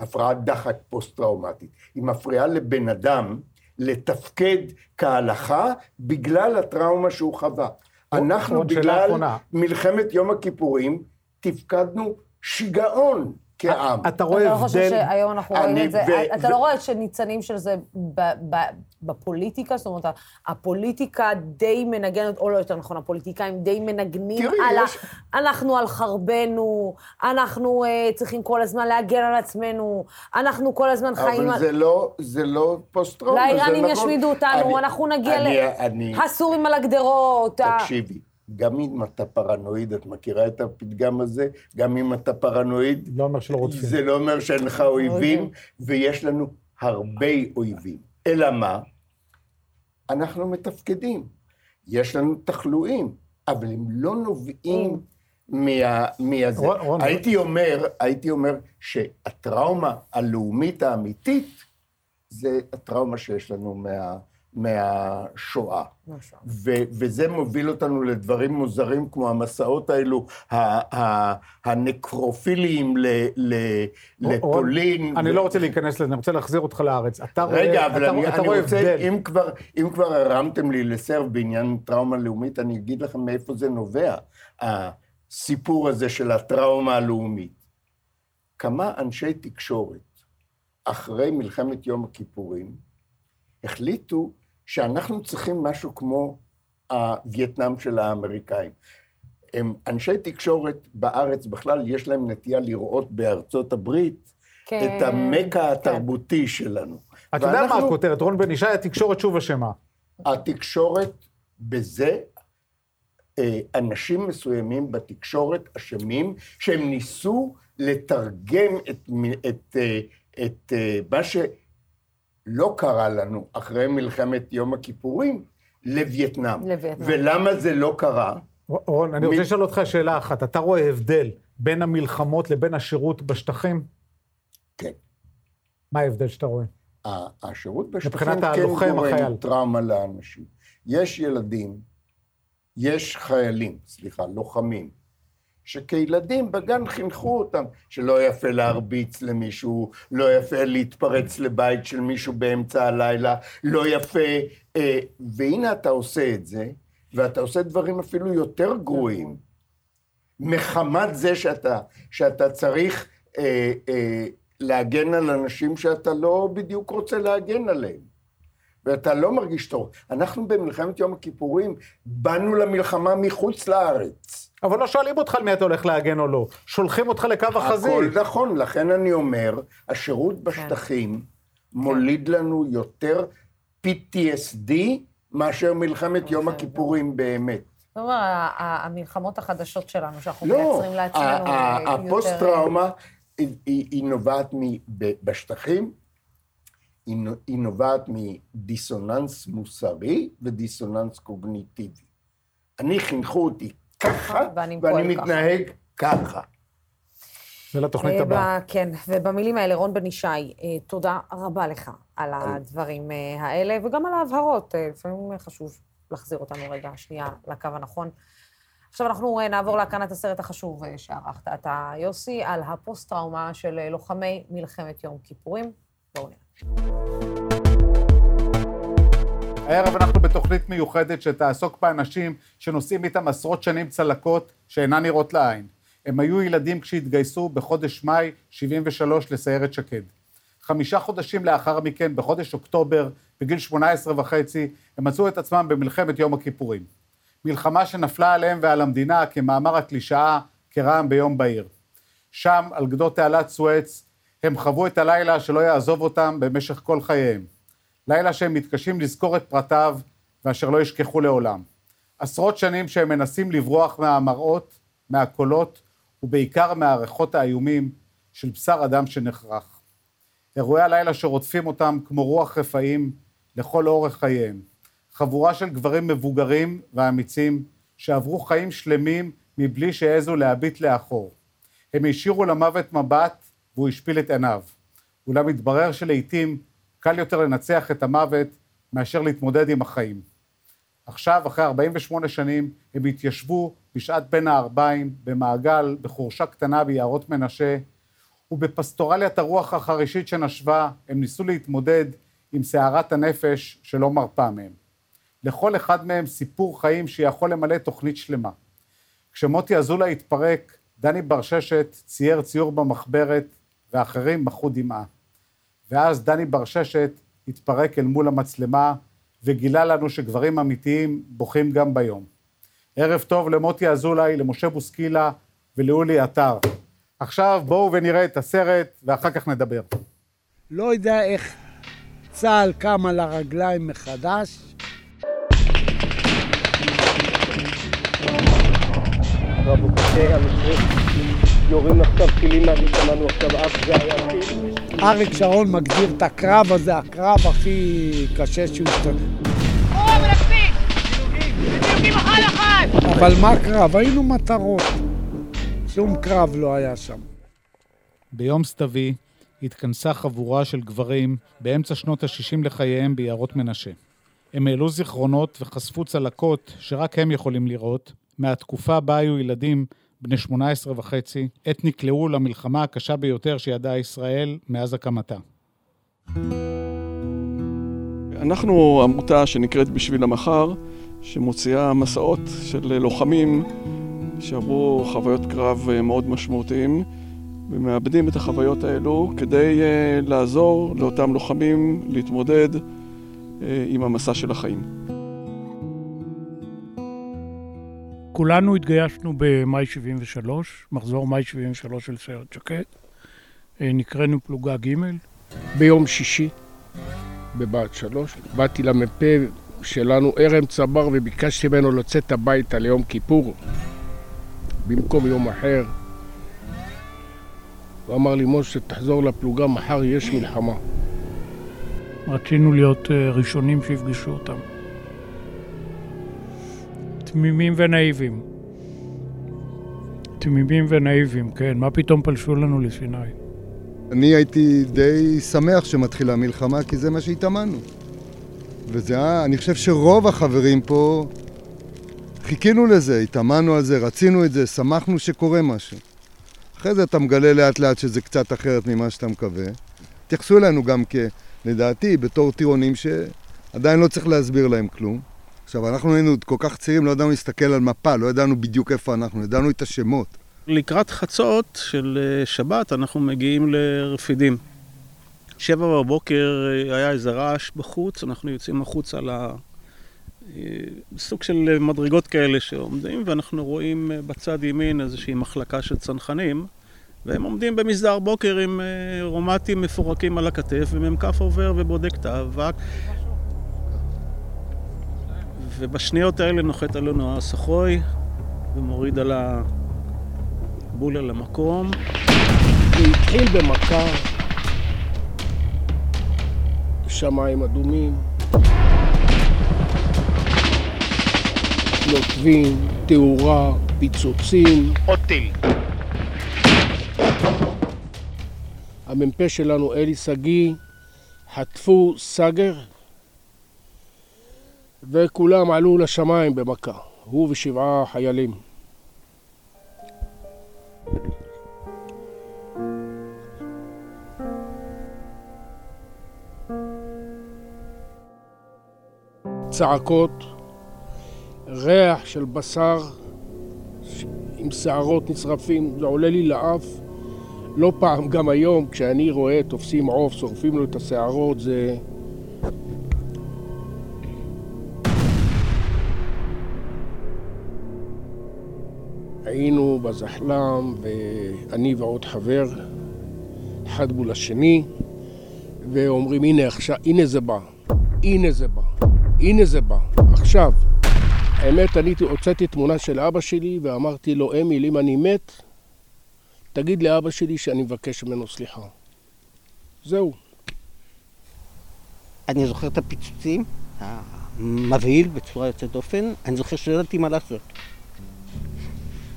הפרעת דחק פוסט-טראומטית? היא מפריעה לבן אדם לתפקד כהלכה בגלל הטראומה שהוא חווה. אנחנו בגלל. מלחמת יום הכיפורים תפקדנו שיגעון כעם.
אתה רואה
אתה לא חושב
הבדל...
שהיום אנחנו רואים את זה,
ו-
אתה
ו-
לא רואה שניצנים של זה ב- ב- בפוליטיקה? זאת אומרת, הפוליטיקה די מנגנת, או לא יותר נכון, הפוליטיקאים די מנגנים
תראי,
על ה...
יש-
אנחנו על חרבנו, אנחנו uh, צריכים כל הזמן להגן על עצמנו, אנחנו כל הזמן חיים
אבל
על...
זה לא, זה לא פוסט-טראומה, זה נכון.
לאיראנים ישמידו אותנו,
אני-
אנחנו נגיע ל... הסורים על הגדרות. ה-
תקשיבי, גם אם אתה פרנואיד, את מכירה את הפתגם הזה? גם אם אתה פרנואיד,
לא אומר שלא רוצים.
זה לא אומר שאין לך אויבים, ויש לנו הרבה אויבים. אלא מה? אנחנו מתפקדים. יש לנו תחלואים, אבל הם לא נובעים מה... מהזה.
רון, רון,
הייתי אומר, הייתי אומר שהטראומה הלאומית האמיתית זה הטראומה שיש לנו מה, מהשואה. ו- וזה מוביל אותנו לדברים מוזרים כמו המסעות האלו, ה- ה- הנקרופיליים ל- ל- לפולין.
אני
ו-
לא רוצה להיכנס לזה, אני רוצה להחזיר אותך לארץ. אתה רואה,
רגע, אבל
אתה,
אני,
אתה
אני
רואה
רוצה,
הבדל.
אם כבר, אם כבר הרמתם לי לסרב בעניין טראומה לאומית, אני אגיד לכם מאיפה זה נובע, הסיפור הזה של הטראומה הלאומית. כמה אנשי תקשורת, אחרי מלחמת יום הכיפורים, החליטו שאנחנו צריכים משהו כמו הווייטנאם של האמריקאים. הם אנשי תקשורת בארץ בכלל, יש להם נטייה לראות בארצות הברית
כן,
את המקה התרבותי שלנו.
אתה יודע מה הכותרת, רון בן ישי, התקשורת שוב אשמה.
התקשורת בזה, אה, אנשים מסוימים בתקשורת אשמים, שהם ניסו לתרגם את, את, אה, את אה, מה שלא קרה לנו אחרי מלחמת יום הכיפורים לווייטנאם.
לווייטנאם.
ולמה זה לא קרה?
רון, אני
מי-
רוצה לשאול אותך שאלה אחת. אתה רואה הבדל בין המלחמות לבין השירות בשטחים?
כן.
מה ההבדל שאתה רואה?
השירות בשטחים כן. גורם טראומה לאנשים. יש ילדים, יש חיילים, סליחה, לוחמים, שכילדים בגן חינכו אותם שלא יפה להרביץ למישהו, לא יפה להתפרץ לבית של מישהו באמצע הלילה, לא יפה... אה, והנה אתה עושה את זה, ואתה עושה דברים אפילו יותר גרועים, מחמת זה שאתה, שאתה צריך אה, אה, להגן על אנשים שאתה לא בדיוק רוצה להגן עליהם. ואתה לא מרגיש טוב. אנחנו במלחמת יום הכיפורים באנו למלחמה מחוץ לארץ.
אבל לא שואלים אותך על מי אתה הולך להגן או לא. שולחים אותך לקו החזית.
הכל נכון, לכן אני אומר, השירות בשטחים מוליד לנו יותר PTSD מאשר מלחמת יום הכיפורים באמת.
זאת אומרת, המלחמות החדשות שלנו, שאנחנו
לא,
מייצרים לעצמנו אה, יותר...
הפוסט-טראומה היא- נובעת בשטחים, היא נובעת מדיסוננס מוסרי ודיסוננס קוגניטיבי. אני חינכו אותי ככה,
ואני פועל
ואני
ככה.
מתנהג ככה.
זה לתוכנית
אה,
הבאה.
כן, ובמילים האלה, רון בן ישי, אה, תודה רבה לך על הדברים אה, האלה, וגם על ההבהרות. לפעמים חשוב להחזיר אותנו רגע שנייה לקו הנכון. עכשיו אנחנו נעבור להקרנת הסרט החשוב שערכת אתה, יוסי, על הפוסט-טראומה של לוחמי מלחמת יום כיפורים. בואו נראה.
הערב אנחנו בתוכנית מיוחדת שתעסוק באנשים שנושאים איתם עשרות שנים צלקות שאינן נראות לעין. הם היו ילדים כשהתגייסו בחודש מאי 73 לסיירת שקד. חמישה חודשים לאחר מכן, בחודש אוקטובר, בגיל 18 וחצי, הם מצאו את עצמם במלחמת יום הכיפורים. מלחמה שנפלה עליהם ועל המדינה כמאמר הקלישאה, כרעם ביום בהיר. שם, על גדות תעלת סואץ, הם חוו את הלילה שלא יעזוב אותם במשך כל חייהם. לילה שהם מתקשים לזכור את פרטיו, ואשר לא ישכחו לעולם. עשרות שנים שהם מנסים לברוח מהמראות, מהקולות, ובעיקר מהריחות האיומים של בשר אדם שנחרך. אירועי הלילה שרודפים אותם כמו רוח רפאים לכל אורך חייהם. חבורה של גברים מבוגרים ואמיצים שעברו חיים שלמים מבלי שהעזו להביט לאחור. הם השאירו למוות מבט והוא השפיל את עיניו. אולם התברר שלעיתים קל יותר לנצח את המוות מאשר להתמודד עם החיים. עכשיו, אחרי 48 שנים, הם התיישבו בשעת בין הערביים, במעגל, בחורשה קטנה ביערות מנשה, ובפסטורליית הרוח החרישית שנשבה, הם ניסו להתמודד עם סערת הנפש שלא מרפה מהם. לכל אחד מהם סיפור חיים שיכול למלא תוכנית שלמה. כשמוטי אזולאי התפרק, דני בר ששת צייר ציור במחברת, ואחרים מחו דמעה. ואז דני בר ששת התפרק אל מול המצלמה, וגילה לנו שגברים אמיתיים בוכים גם ביום. ערב טוב למוטי אזולאי, למשה בוסקילה ולאולי עטר. עכשיו בואו ונראה את הסרט, ואחר כך נדבר.
לא יודע איך צה"ל קם על הרגליים מחדש.
יורים עכשיו טילים, שמענו עכשיו אף זה היה טיל.
אריק שרון מגדיר את הקרב הזה, הקרב הכי קשה שהוא השתתף. אבל מה קרב? היינו מטרות. שום קרב לא היה שם.
ביום סתווי התכנסה חבורה של גברים באמצע שנות ה-60 לחייהם ביערות מנשה. הם העלו זיכרונות וחשפו צלקות שרק הם יכולים לראות, מהתקופה בה היו ילדים בני 18 וחצי, עת נקלעו למלחמה הקשה ביותר שידעה ישראל מאז הקמתה.
אנחנו עמותה שנקראת בשביל המחר, שמוציאה מסעות של לוחמים שעברו חוויות קרב מאוד משמעותיים ומאבדים את החוויות האלו כדי uh, לעזור לאותם לוחמים להתמודד uh, עם המסע של החיים.
כולנו התגייסנו במאי 73, מחזור מאי 73 של סיירת שקד. נקראנו פלוגה ג'.
ביום שישי, בבה"ד 3, באתי למ"פ שלנו, ארם צבר, וביקשתי ממנו לצאת הביתה ליום כיפור, במקום יום אחר. הוא אמר לי, משה, תחזור לפלוגה, מחר יש מלחמה.
רצינו להיות ראשונים שיפגשו אותם. תמימים ונאיבים. תמימים ונאיבים, כן. מה פתאום פלשו לנו לסיני?
אני הייתי די שמח שמתחילה המלחמה, כי זה מה שהתאמנו. וזה היה, אני חושב שרוב החברים פה חיכינו לזה, התאמנו על זה, רצינו את זה, שמחנו שקורה משהו. אחרי זה אתה מגלה לאט לאט שזה קצת אחרת ממה שאתה מקווה. התייחסו אלינו גם כ... לדעתי, בתור טירונים שעדיין לא צריך להסביר להם כלום. עכשיו, אנחנו היינו כל כך צעירים, לא ידענו להסתכל על מפה, לא ידענו בדיוק איפה אנחנו, ידענו את השמות.
לקראת חצות של שבת אנחנו מגיעים לרפידים. שבע בבוקר היה איזה רעש בחוץ, אנחנו יוצאים החוצה לסוג של מדרגות כאלה שעומדים, ואנחנו רואים בצד ימין איזושהי מחלקה של צנחנים, והם עומדים במסדר בוקר עם רומטים מפורקים על הכתף, ומ"כ עובר ובודק את האבק. ובשניות האלה נוחת עלינו הסחוי ומוריד על הבולה למקום.
זה התחיל במכה, שמיים אדומים, נוטבים, תאורה, פיצוצים.
עוד טיל.
המ"פ שלנו, אלי שגיא, חטפו סגר, וכולם עלו לשמיים במכה, הוא ושבעה חיילים. צעקות, ריח של בשר עם שערות נשרפים, זה עולה לי לאף. לא פעם, גם היום, כשאני רואה תופסים עוף, שורפים לו את השערות, זה... היינו בזחל"ם, ואני ועוד חבר, אחד מול השני, ואומרים, הנה עכשיו, הנה זה בא, הנה זה בא, הנה זה בא, עכשיו. האמת, אני הוצאתי תמונה של אבא שלי ואמרתי לו, אמיל, אם אני מת, תגיד לאבא שלי שאני מבקש ממנו סליחה. זהו.
אני זוכר את הפיצוצים, המבהיל בצורה יוצאת דופן, אני זוכר שלא ידעתי מה לעשות.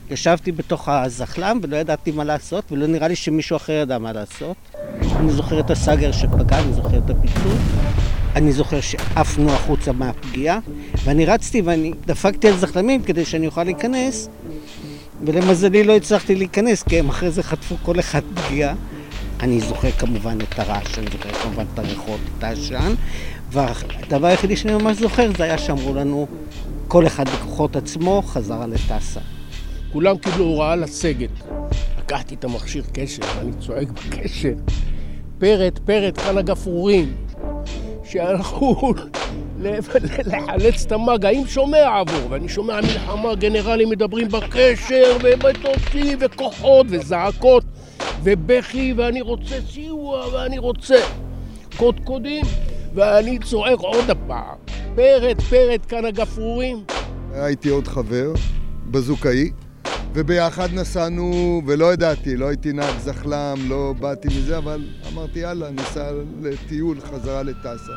ישבתי בתוך הזחל"ם ולא ידעתי מה לעשות, ולא נראה לי שמישהו אחר ידע מה לעשות. אני זוכר את הסאגר שפגע, אני זוכר את הפיצוץ. אני זוכר שעפנו החוצה מהפגיעה, ואני רצתי ואני דפקתי על זחלמים כדי שאני אוכל להיכנס, ולמזלי לא הצלחתי להיכנס, כי הם אחרי זה חטפו כל אחד פגיעה. אני זוכר כמובן את הרעש, אני זוכר כמובן את הריחות, את העשן, והדבר היחידי שאני ממש זוכר זה היה שאמרו לנו, כל אחד בכוחות עצמו חזרה לטסה.
כולם קיבלו הוראה לסגת. לקחתי את המכשיר קשר, ואני צועק בקשר. פרט, פרט, כאן הגפרורים. שהלכו לחלץ את המאג, האם שומע עבור? ואני שומע מלחמה, גנרלים מדברים בקשר, ומטוסים, וכוחות, וזעקות, ובכי, ואני רוצה סיוע, ואני רוצה קודקודים, ואני צועק עוד הפעם. פרט, פרט, כאן הגפרורים.
היה איתי עוד חבר, בזוקאי, וביחד נסענו, ולא ידעתי, לא הייתי נהג זחל"ם, לא באתי מזה, אבל אמרתי, יאללה, ניסע לטיול חזרה לטאסה.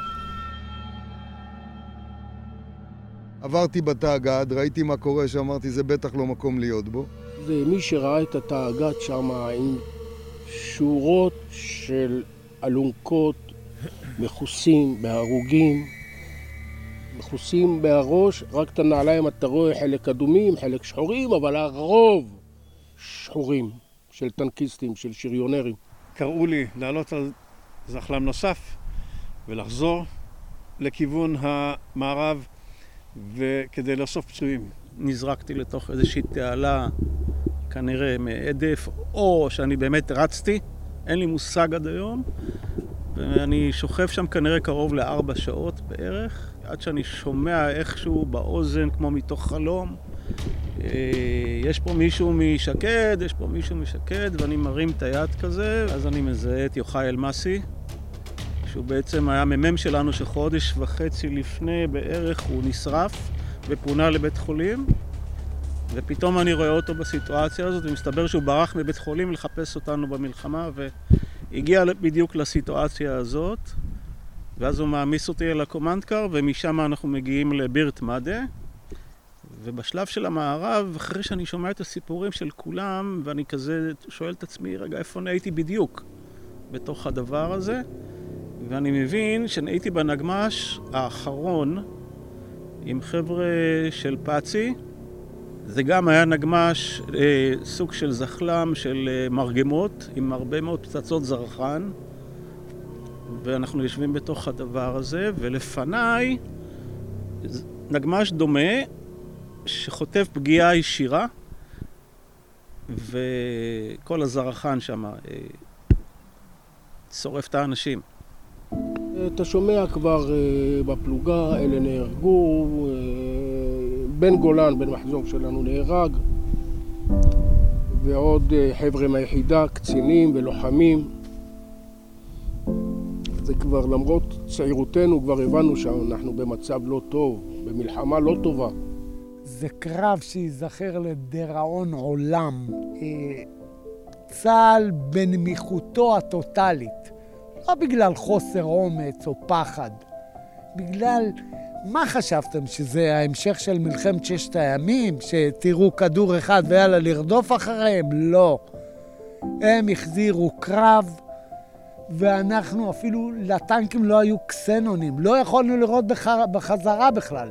עברתי בתאגד, ראיתי מה קורה שם, אמרתי, זה בטח לא מקום להיות בו.
זה מי שראה את התאגד שם עם שורות של אלונקות מכוסים בהרוגים, מכוסים בהראש, רק את הנעליים אתה רואה חלק אדומים, חלק שחורים, אבל הרוב שחורים של טנקיסטים, של שריונרים.
קראו לי לעלות על זחל"ם נוסף ולחזור לכיוון המערב וכדי לאסוף פצועים. נזרקתי לתוך איזושהי תעלה, כנראה מהדף, או שאני באמת רצתי, אין לי מושג עד היום, ואני שוכב שם כנראה קרוב לארבע שעות בערך, עד שאני שומע איכשהו באוזן, כמו מתוך חלום, אה, יש פה מישהו משקד, יש פה מישהו משקד, ואני מרים את היד כזה, אז אני מזהה את יוחאי אלמסי, שהוא בעצם היה מ"מ שלנו שחודש וחצי לפני בערך הוא נשרף ופונה לבית חולים, ופתאום אני רואה אותו בסיטואציה הזאת, ומסתבר שהוא ברח מבית חולים לחפש אותנו במלחמה, והגיע בדיוק לסיטואציה הזאת, ואז הוא מעמיס אותי אל הקומנדקר, ומשם אנחנו מגיעים לבירט מדה. ובשלב של המערב, אחרי שאני שומע את הסיפורים של כולם, ואני כזה שואל את עצמי, רגע, איפה נהייתי בדיוק בתוך הדבר הזה? ואני מבין שנהייתי בנגמש האחרון עם חבר'ה של פאצי. זה גם היה נגמש, אה, סוג של זחל"ם של אה, מרגמות, עם הרבה מאוד פצצות זרחן. ואנחנו יושבים בתוך הדבר הזה, ולפניי נגמש דומה שחוטף פגיעה ישירה, וכל הזרחן שם אה, שורף את האנשים.
אתה שומע כבר אה, בפלוגה, אלה נהרגו, אה, בן גולן, בן מחזור שלנו נהרג, ועוד חבר'ה מהיחידה, קצינים ולוחמים. זה כבר, למרות צעירותנו, כבר הבנו שאנחנו במצב לא טוב, במלחמה לא טובה.
זה קרב שייזכר לדיראון עולם. אה, צה"ל בנמיכותו הטוטלית, לא בגלל חוסר אומץ או פחד, בגלל... מה חשבתם, שזה ההמשך של מלחמת ששת הימים? שתראו כדור אחד ויאללה לרדוף אחריהם? לא. הם החזירו קרב ואנחנו אפילו, לטנקים לא היו קסנונים, לא יכולנו לראות בחר, בחזרה בכלל.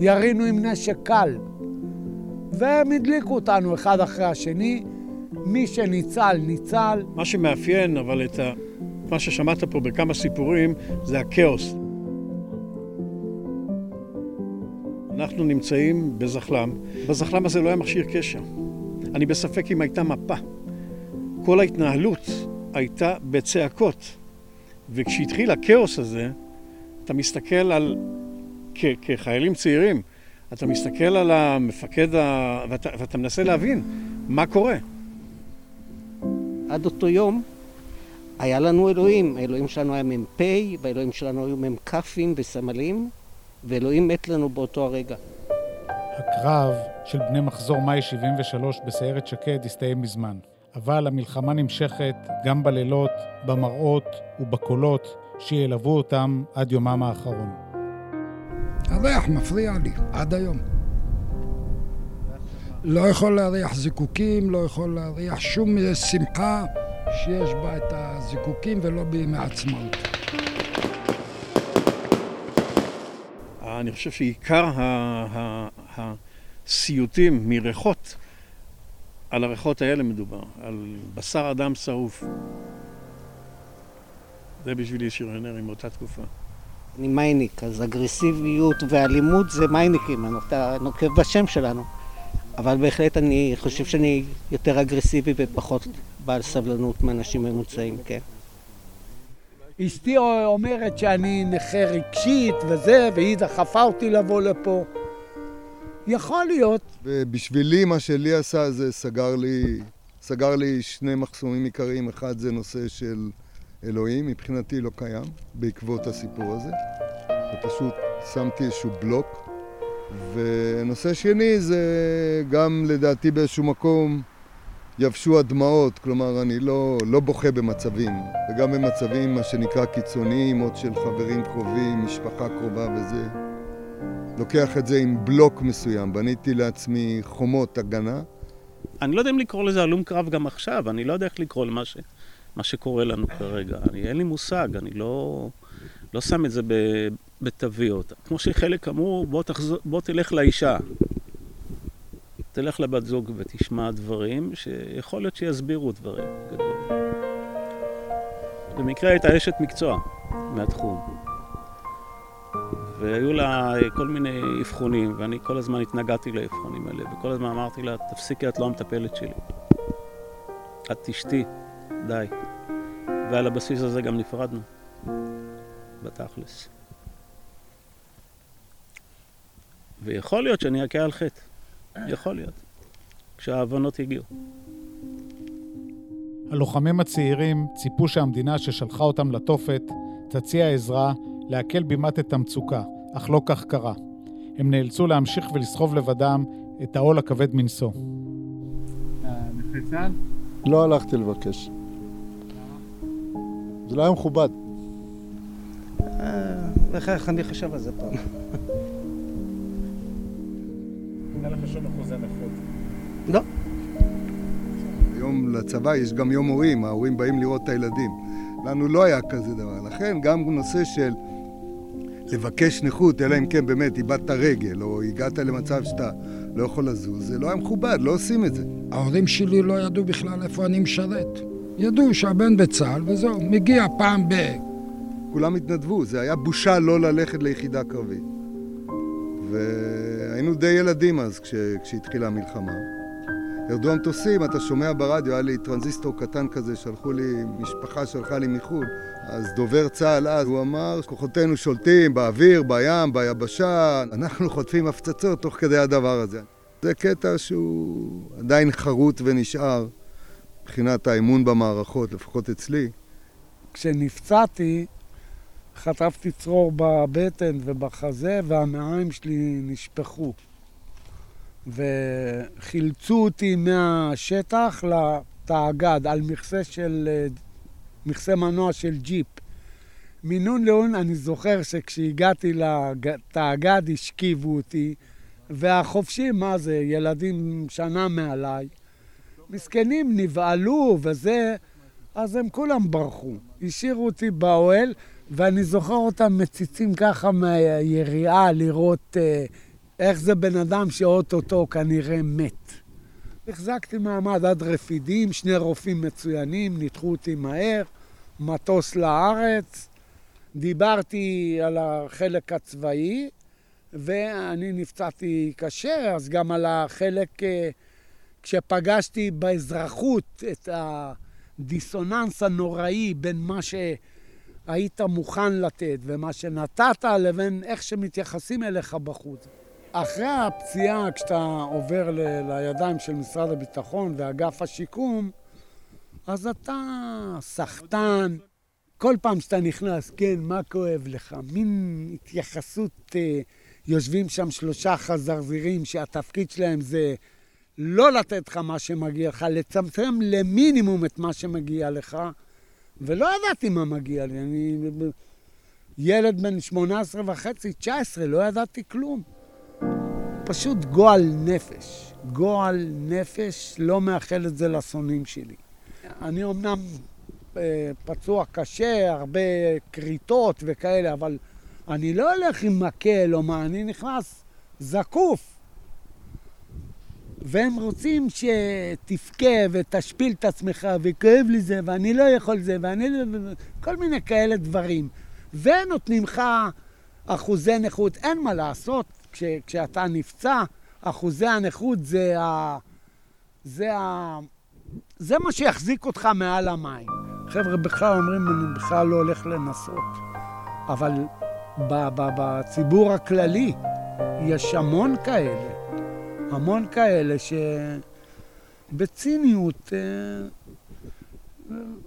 ירינו עם נשק קל. והם הדליקו אותנו אחד אחרי השני, מי שניצל, ניצל.
מה שמאפיין אבל את ה... מה ששמעת פה בכמה סיפורים זה הכאוס. אנחנו נמצאים בזחל"ם. בזחל"ם הזה לא היה מכשיר קשר. אני בספק אם הייתה מפה. כל ההתנהלות הייתה בצעקות. וכשהתחיל הכאוס הזה, אתה מסתכל על, כ- כחיילים צעירים, אתה מסתכל על המפקד, ה... ואתה, ואתה מנסה להבין מה קורה.
עד אותו יום היה לנו אלוהים. האלוהים שלנו היה מ"פ, והאלוהים שלנו היו מ"כים וסמלים, ואלוהים מת לנו באותו הרגע.
הקרב של בני מחזור מאי 73 בסיירת שקד הסתיים מזמן. אבל המלחמה נמשכת גם בלילות, במראות ובקולות שילוו אותם עד יומם האחרון.
הריח מפריע לי, עד היום. לא יכול להריח זיקוקים, לא יכול להריח שום שמחה שיש בה את הזיקוקים ולא בימי עצמאות.
אני חושב שעיקר הסיוטים מריחות, על הריחות האלה מדובר, על בשר אדם שרוף. זה בשבילי שריונרים מאותה תקופה.
אני מייניק, אז אגרסיביות ואלימות זה מייניקים, אתה נוקב בשם שלנו. אבל בהחלט אני חושב שאני יותר אגרסיבי ופחות בעל סבלנות מאנשים ממוצעים, כן.
אשתי אומרת שאני נכה רגשית וזה, והיא דחפה אותי לבוא לפה. יכול להיות.
ובשבילי מה שלי עשה זה סגר לי, סגר לי שני מחסומים עיקריים. אחד זה נושא של אלוהים, מבחינתי לא קיים, בעקבות הסיפור הזה. ופשוט שמתי איזשהו בלוק. ונושא שני זה גם לדעתי באיזשהו מקום יבשו הדמעות, כלומר אני לא, לא בוכה במצבים, וגם במצבים מה שנקרא קיצוניים, עוד של חברים קרובים, משפחה קרובה וזה. לוקח את זה עם בלוק מסוים, בניתי לעצמי חומות הגנה.
אני לא יודע אם לקרוא לזה הלום קרב גם עכשיו, אני לא יודע איך לקרוא למה ש, מה שקורה לנו כרגע. אני, אין לי מושג, אני לא, לא שם את זה בתוויות. כמו שחלק אמרו, בוא, תחזור, בוא תלך לאישה. תלך לבת זוג ותשמע דברים שיכול להיות שיסבירו דברים. במקרה הייתה אשת מקצוע מהתחום. והיו לה כל מיני אבחונים, ואני כל הזמן התנגדתי לאבחונים האלה, וכל הזמן אמרתי לה, תפסיקי, את לא המטפלת שלי. את תשתי, די. ועל הבסיס הזה גם נפרדנו, בתכלס. ויכול להיות שאני אכה על חטא. יכול להיות. כשההבנות יגיעו.
הלוחמים הצעירים ציפו שהמדינה ששלחה אותם לתופת תציע עזרה להקל בימת את המצוקה, אך לא כך קרה. הם נאלצו להמשיך ולסחוב לבדם את העול הכבד מנשוא.
לא הלכתי לבקש. זה לא היה מכובד.
איך אני חושב על זה פעם?
אין לך שום אחוזי נכות.
לא.
היום לצבא יש גם יום הורים, ההורים באים לראות את הילדים. לנו לא היה כזה דבר. לכן גם נושא של לבקש נכות, אלא אם כן באמת איבדת רגל, או הגעת למצב שאתה לא יכול לזוז, זה לא היה מכובד, לא עושים את זה.
ההורים שלי לא ידעו בכלל איפה אני משרת. ידעו שהבן בצה"ל וזהו, מגיע פעם ב...
כולם התנדבו, זה היה בושה לא ללכת ליחידה קרבית. והיינו די ילדים אז כש... כשהתחילה המלחמה. ירדו המטוסים, אתה שומע ברדיו, היה לי טרנזיסטור קטן כזה, שלחו לי, משפחה שלחה לי מחו"ל. אז דובר צה"ל אז, הוא אמר, כוחותינו שולטים באוויר, בים, ביבשה, אנחנו חוטפים הפצצות תוך כדי הדבר הזה. זה קטע שהוא עדיין חרוט ונשאר מבחינת האמון במערכות, לפחות אצלי.
כשנפצעתי, חטפתי צרור בבטן ובחזה, והמעיים שלי נשפכו. וחילצו אותי מהשטח לתאגד, על מכסה של... מכסה מנוע של ג'יפ. מנון לאון אני זוכר שכשהגעתי לתאגד השכיבו אותי, והחופשים, מה זה, ילדים שנה מעליי. מסכנים נבהלו וזה, אז הם כולם ברחו. השאירו אותי באוהל, ואני זוכר אותם מציצים ככה מהיריעה לראות אה, איך זה בן אדם שאו-טו-טו כנראה מת. החזקתי מעמד עד רפידים, שני רופאים מצוינים, ניתחו אותי מהר, מטוס לארץ, דיברתי על החלק הצבאי, ואני נפצעתי קשה, אז גם על החלק, אה, כשפגשתי באזרחות את הדיסוננס הנוראי בין מה שהיית מוכן לתת ומה שנתת לבין איך שמתייחסים אליך בחוץ. אחרי הפציעה, כשאתה עובר ל- לידיים של משרד הביטחון ואגף השיקום, אז אתה סחטן. כל פעם שאתה נכנס, כן, מה כואב לך? מין התייחסות, אה, יושבים שם שלושה חזרזירים שהתפקיד שלהם זה לא לתת לך מה שמגיע לך, לצמצם למינימום את מה שמגיע לך, ולא ידעתי מה מגיע לי. אני ילד בן 18 וחצי, 19, לא ידעתי כלום. פשוט גועל נפש. גועל נפש, לא מאחל את זה לשונאים שלי. אני אמנם אה, פצוע קשה, הרבה כריתות וכאלה, אבל אני לא הולך עם מקל או מה, אני נכנס זקוף. והם רוצים שתבכה ותשפיל את עצמך, וכואב לי זה, ואני לא יכול זה, ואני לא... כל מיני כאלה דברים. ונותנים לך אחוזי נכות. אין מה לעשות, כש, כשאתה נפצע, אחוזי הנכות זה ה... זה ה... זה מה שיחזיק אותך מעל המים. חבר'ה בכלל אומרים, אני בכלל לא הולך לנסות. אבל בציבור הכללי יש המון כאלה. המון כאלה שבציניות אה,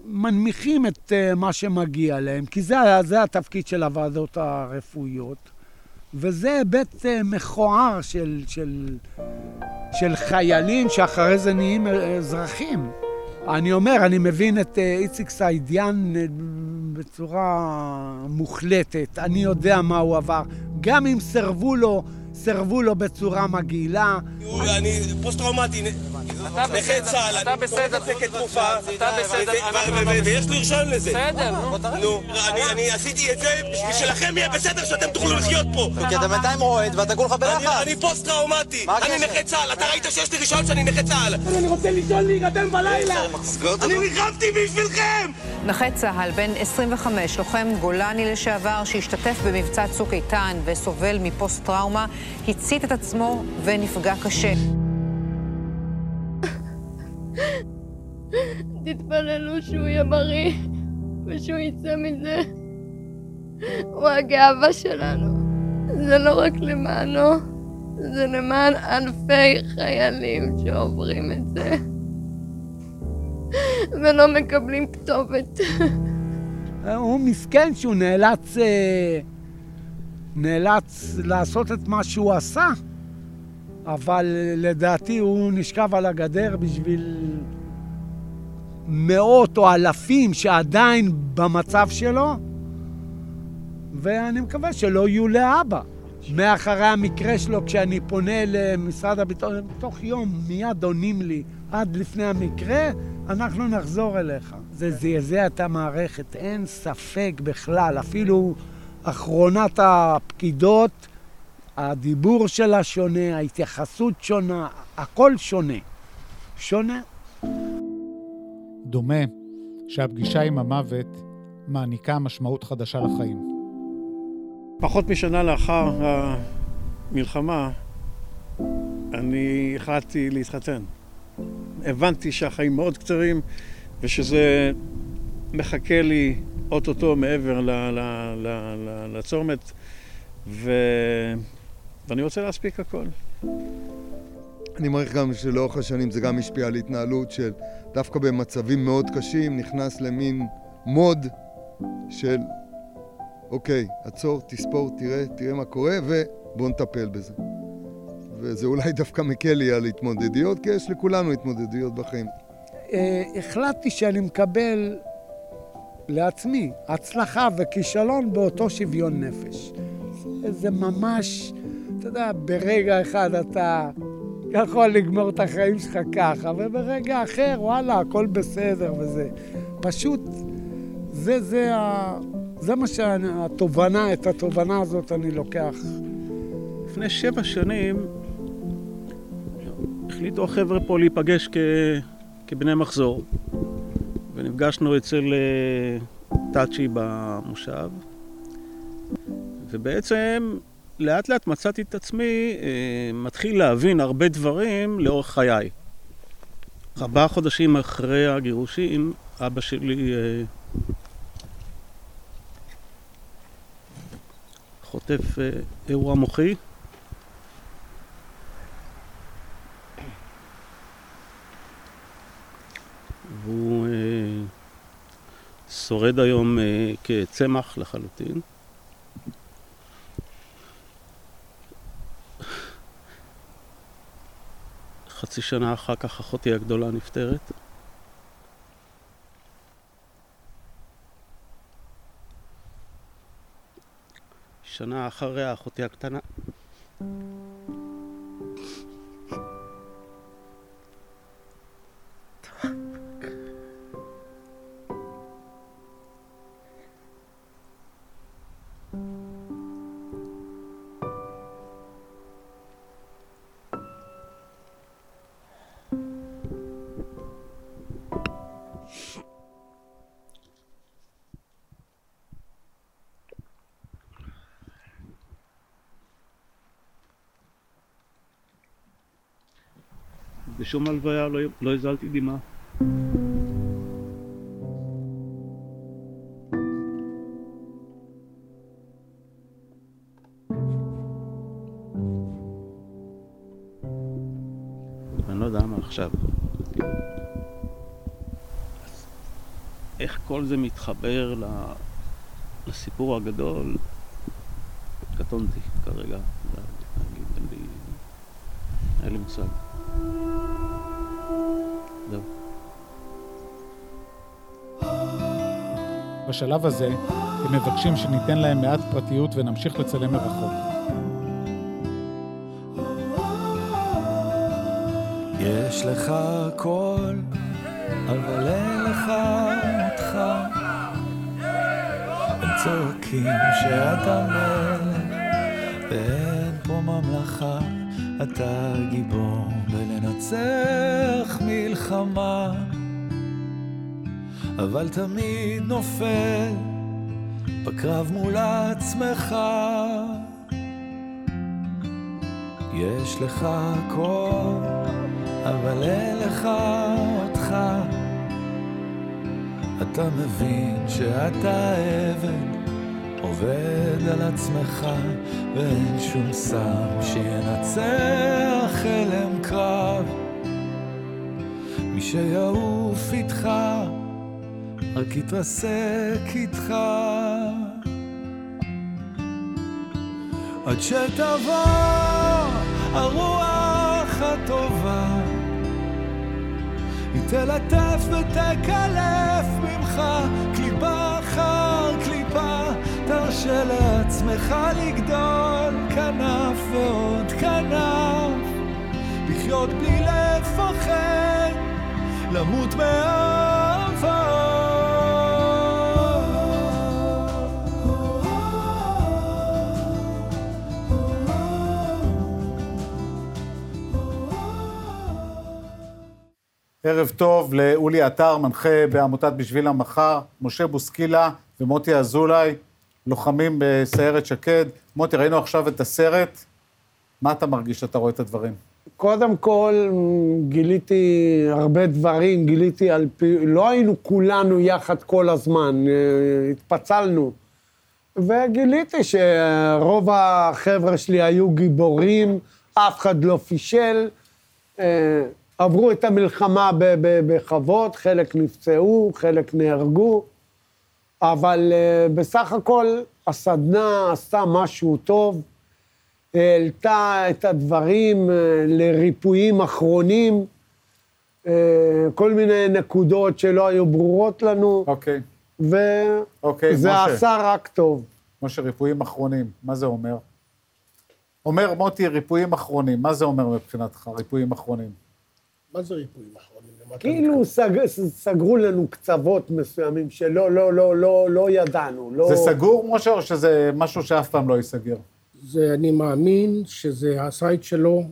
מנמיכים את אה, מה שמגיע להם, כי זה, זה התפקיד של הוועדות הרפואיות, וזה היבט אה, מכוער של, של, של חיילים שאחרי זה נהיים אזרחים. אני אומר, אני מבין את איציק סעידיאן בצורה מוחלטת. אני יודע מה הוא עבר. גם אם סירבו לו סירבו לו בצורה מגעילה.
אני פוסט-טראומטי, נכה צה"ל,
אתה בסדר,
תרופה,
אתה בסדר,
ויש לי רישיון לזה.
בסדר,
נו. אני עשיתי את זה בשביל שלכם יהיה בסדר, שאתם תוכלו לחיות פה.
כי אתה בינתיים רועד ואתה כולך בלחץ.
אני פוסט-טראומטי, אני נכה צה"ל, אתה ראית שיש לי רישיון שאני נכה צה"ל.
אני רוצה לישון להירדם בלילה.
אני נלחמתי בשבילכם!
נכה צה"ל, בן 25, לוחם גולני לשעבר, שהשתתף במבצע צוק איתן וסובל מפוסט-טראומה, הצית את עצמו ונפגע קשה.
תתפללו שהוא יהיה בריא ושהוא יצא מזה. הוא הגאווה שלנו. זה לא רק למענו, זה למען אלפי חיילים שעוברים את זה ולא מקבלים כתובת.
הוא מסכן שהוא נאלץ, אה, נאלץ לעשות את מה שהוא עשה, אבל לדעתי הוא נשכב על הגדר בשביל מאות או אלפים שעדיין במצב שלו, ואני מקווה שלא יהיו לאבא. מאחרי המקרה שלו, כשאני פונה למשרד הביטחון, תוך יום מיד עונים לי, עד לפני המקרה, אנחנו נחזור אליך. זה זעזע את המערכת, אין ספק בכלל. אפילו אחרונת הפקידות, הדיבור שלה שונה, ההתייחסות שונה, הכל שונה. שונה.
דומה שהפגישה עם המוות מעניקה משמעות חדשה לחיים.
פחות משנה לאחר המלחמה, אני החלטתי להתחתן. הבנתי שהחיים מאוד קצרים ושזה מחכה לי אוטוטו מעבר ל- ל- ל- ל- לצומת, ו... ואני רוצה להספיק הכל.
אני מעריך גם שלאורך השנים זה גם השפיע על התנהלות של דווקא במצבים מאוד קשים נכנס למין מוד של אוקיי, עצור, תספור, תראה, תראה מה קורה ובוא נטפל בזה. וזה אולי דווקא מקל לי על התמודדויות, כי יש לכולנו התמודדויות בחיים.
אה, החלטתי שאני מקבל לעצמי הצלחה וכישלון באותו שוויון נפש. זה ממש, אתה יודע, ברגע אחד אתה יכול לגמור את החיים שלך ככה, וברגע אחר, וואלה, הכל בסדר וזה. פשוט, זה, זה, ה... זה מה שהתובנה, את התובנה הזאת אני לוקח.
לפני שבע שנים החליטו החבר'ה פה להיפגש כ... כבני מחזור, ונפגשנו אצל אה, טאצ'י במושב, ובעצם לאט לאט מצאתי את עצמי אה, מתחיל להבין הרבה דברים לאורך חיי. ארבעה חודשים אחרי הגירושים, אבא שלי אה, חוטף אירוע מוחי. והוא אה, שורד היום אה, כצמח לחלוטין. חצי שנה אחר כך אחותי הגדולה נפטרת. שנה אחריה אחותי הקטנה. בשום הלוויה לא, לא הזלתי דמעה. אני לא יודע מה עכשיו. אז איך כל זה מתחבר. לסיפור הגדול? קטונתי כרגע, להגיד. אין לי מושג. זהו.
בשלב הזה, הם מבקשים שניתן להם מעט פרטיות ונמשיך לצלם מרחוק.
יש לך קול, אבל אין לך אותך. הם צועקים שאתה מלך, ואין פה ממלכה. אתה גיבור בלנצח מלחמה, אבל תמיד נופל בקרב מול עצמך. יש לך קול, אבל אין לך אותך. אתה מבין שאתה עבד, עובד על עצמך, ואין שום סם שינצח הלם קרב. מי שיעוף איתך, רק יתרסק איתך. עד שתבוא הרוח הטובה, היא תלטף ותקלף ממך קליפה אחר קליפה, תרשה לעצמך לגדול כנף ועוד כנף, לחיות בלי לפחד, למות מאהבה.
ערב טוב לאולי עטר, מנחה בעמותת בשביל המחר, משה בוסקילה ומוטי אזולאי, לוחמים בסיירת שקד. מוטי, ראינו עכשיו את הסרט, מה אתה מרגיש שאתה רואה את הדברים?
קודם כל, גיליתי הרבה דברים, גיליתי על פי... לא היינו כולנו יחד כל הזמן, אה, התפצלנו. וגיליתי שרוב החבר'ה שלי היו גיבורים, אף אחד לא פישל. אה, עברו את המלחמה בכבוד, חלק נפצעו, חלק נהרגו, אבל אה, בסך הכל הסדנה עשתה משהו טוב, העלתה את הדברים אה, לריפויים אחרונים, אה, כל מיני נקודות שלא היו ברורות לנו.
אוקיי.
וזה
אוקיי, משה.
עשה רק טוב.
משה, ריפויים אחרונים, מה זה אומר? אומר מוטי, ריפויים אחרונים, מה זה אומר מבחינתך, ריפויים אחרונים?
מה זה ריפויים אחרונים?
כאילו סג, סגרו לנו קצוות מסוימים שלא, לא, לא, לא, לא ידענו. לא...
זה סגור, משה, או שזה משהו שאף פעם לא ייסגר?
זה, אני מאמין שזה את שלו,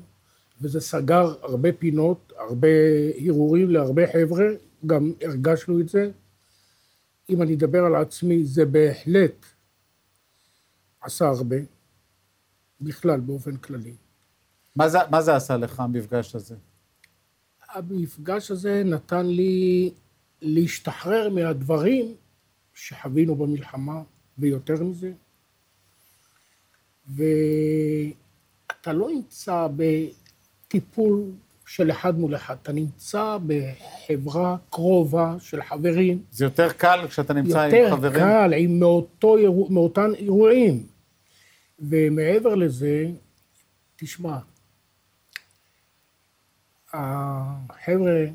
וזה סגר הרבה פינות, הרבה הרהורים להרבה חבר'ה, גם הרגשנו את זה. אם אני אדבר על עצמי, זה בהחלט עשה הרבה, בכלל, באופן כללי.
מה זה, מה זה עשה לך, המפגש הזה?
המפגש הזה נתן לי להשתחרר מהדברים שחווינו במלחמה, ויותר מזה. ואתה לא נמצא בטיפול של אחד מול אחד, אתה נמצא בחברה קרובה של חברים.
זה יותר קל כשאתה נמצא עם חברים?
יותר קל, עם מאותו, מאותן אירועים. ומעבר לזה, תשמע, החבר'ה,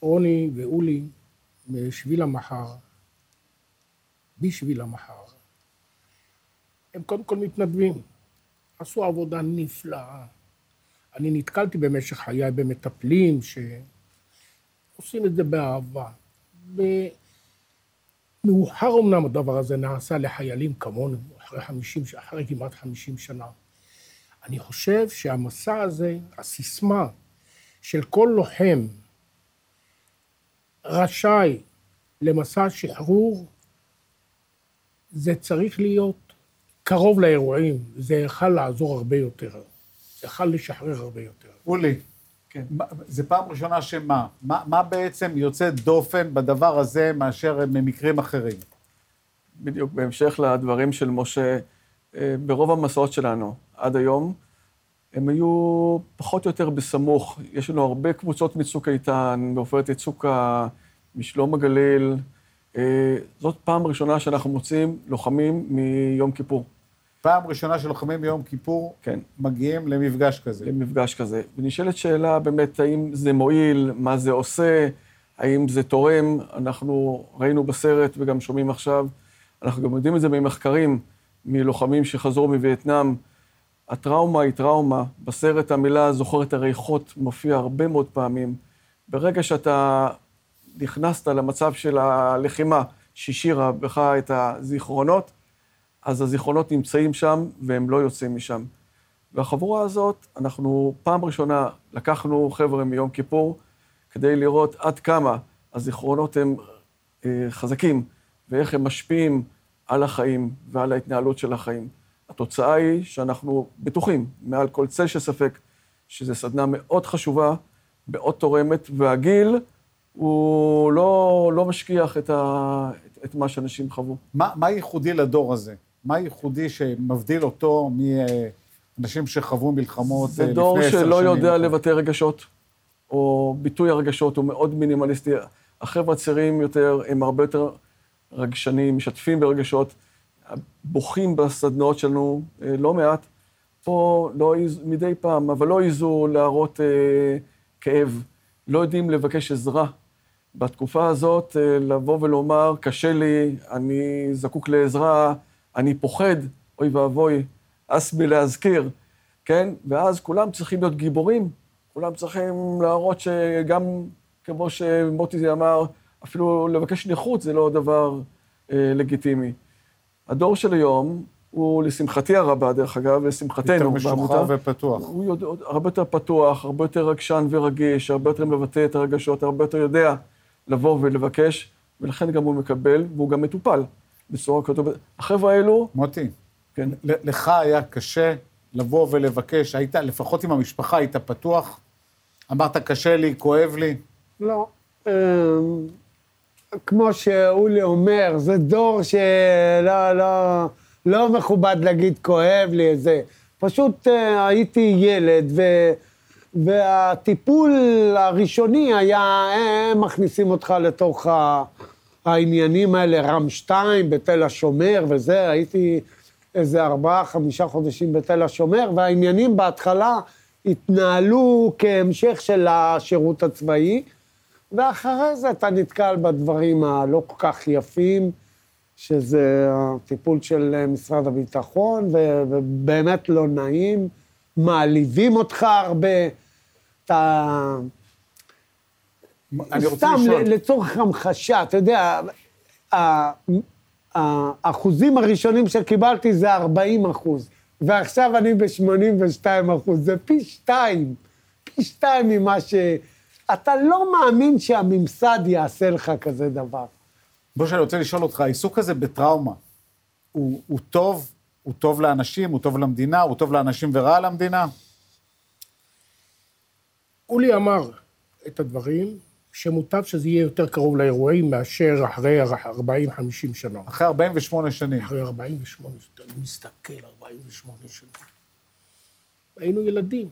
רוני ואולי, בשביל המחר, בשביל המחר, הם קודם כל מתנדבים. עשו עבודה נפלאה. אני נתקלתי במשך חיי במטפלים שעושים את זה באהבה. מאוחר אמנם הדבר הזה נעשה לחיילים כמונו, אחרי, 50, אחרי כמעט 50 שנה. אני חושב שהמסע הזה, הסיסמה של כל לוחם רשאי למסע שחרור, זה צריך להיות קרוב לאירועים, זה יכל לעזור הרבה יותר, זה יכל לשחרר הרבה יותר.
אולי, כן. זה פעם ראשונה שמה? מה, מה בעצם יוצא דופן בדבר הזה מאשר ממקרים אחרים?
בדיוק, בהמשך לדברים של משה, ברוב המסעות שלנו עד היום, הם היו פחות או יותר בסמוך. יש לנו הרבה קבוצות מצוק איתן, בעופרת יצוקה, משלום הגליל. אה, זאת פעם ראשונה שאנחנו מוצאים לוחמים מיום כיפור.
פעם ראשונה שלוחמים מיום כיפור
כן.
מגיעים למפגש כזה.
למפגש כזה. ונשאלת שאלה באמת, האם זה מועיל, מה זה עושה, האם זה תורם. אנחנו ראינו בסרט וגם שומעים עכשיו, אנחנו גם יודעים את זה ממחקרים, מלוחמים שחזרו מווייטנאם. הטראומה היא טראומה. בסרט המילה זוכרת הריחות מופיע הרבה מאוד פעמים. ברגע שאתה נכנסת למצב של הלחימה, שהשאירה בך את הזיכרונות, אז הזיכרונות נמצאים שם והם לא יוצאים משם. והחבורה הזאת, אנחנו פעם ראשונה לקחנו חבר'ה מיום כיפור כדי לראות עד כמה הזיכרונות הם אה, חזקים ואיך הם משפיעים על החיים ועל ההתנהלות של החיים. התוצאה היא שאנחנו בטוחים, מעל כל צל של ספק, שזו סדנה מאוד חשובה, מאוד תורמת, והגיל הוא לא, לא משכיח את, ה, את, את מה שאנשים חוו.
מה, מה ייחודי לדור הזה? מה ייחודי שמבדיל אותו מאנשים שחוו מלחמות לפני עשר
שנים? זה דור שלא יודע לבטא רגשות, או ביטוי הרגשות הוא מאוד מינימליסטי. החבר'ה הצעירים יותר, הם הרבה יותר רגשנים, משתפים ברגשות, בוכים בסדנאות שלנו אה, לא מעט. פה לא מדי פעם, אבל לא העזו להראות אה, כאב, לא יודעים לבקש עזרה. בתקופה הזאת, אה, לבוא ולומר, קשה לי, אני זקוק לעזרה, אני פוחד, אוי ואבוי, הס מלהזכיר, כן? ואז כולם צריכים להיות גיבורים, כולם צריכים להראות שגם, כמו שמוטי אמר, אפילו לבקש נכות זה לא דבר אה, לגיטימי. הדור של היום הוא, לשמחתי הרבה, דרך אגב, לשמחתנו,
יותר משוחרר ופתוח.
הוא יודע, הרבה יותר פתוח, הרבה יותר רגשן ורגיש, הרבה יותר מבטא את הרגשות, הרבה יותר יודע לבוא ולבקש, ולכן גם הוא מקבל, והוא גם מטופל. בצורה כזאת. החבר'ה האלו...
מוטי, כן. לך היה קשה לבוא ולבקש, היית, לפחות עם המשפחה, היית פתוח? אמרת, קשה לי, כואב לי?
לא. כמו שאולי אומר, זה דור שלא לא, לא מכובד להגיד כואב לי איזה. פשוט אה, הייתי ילד, ו, והטיפול הראשוני היה, הם מכניסים אותך לתוך. העניינים האלה, רם שתיים בתל השומר וזה, הייתי איזה ארבעה, חמישה חודשים בתל השומר, והעניינים בהתחלה התנהלו כהמשך של השירות הצבאי, ואחרי זה אתה נתקל בדברים הלא כל כך יפים, שזה הטיפול של משרד הביטחון, ובאמת לא נעים, מעליבים אותך הרבה, אתה... אני רוצה סתם. לצורך המחשה, אתה יודע, האחוזים הראשונים שקיבלתי זה 40 אחוז, ועכשיו אני ב-82 אחוז, זה פי שתיים, פי שתיים ממה ש... אתה לא מאמין שהממסד יעשה לך כזה דבר.
בוא, שאני רוצה לשאול אותך, העיסוק הזה בטראומה, הוא, הוא טוב? הוא טוב לאנשים? הוא טוב למדינה? הוא טוב לאנשים ורע למדינה?
אולי אמר את הדברים, שמוטב שזה יהיה יותר קרוב לאירועים מאשר אחרי 40-50 שנה.
אחרי 48 שנים.
אחרי 48 שנים, אני מסתכל, 48 שנים. היינו ילדים.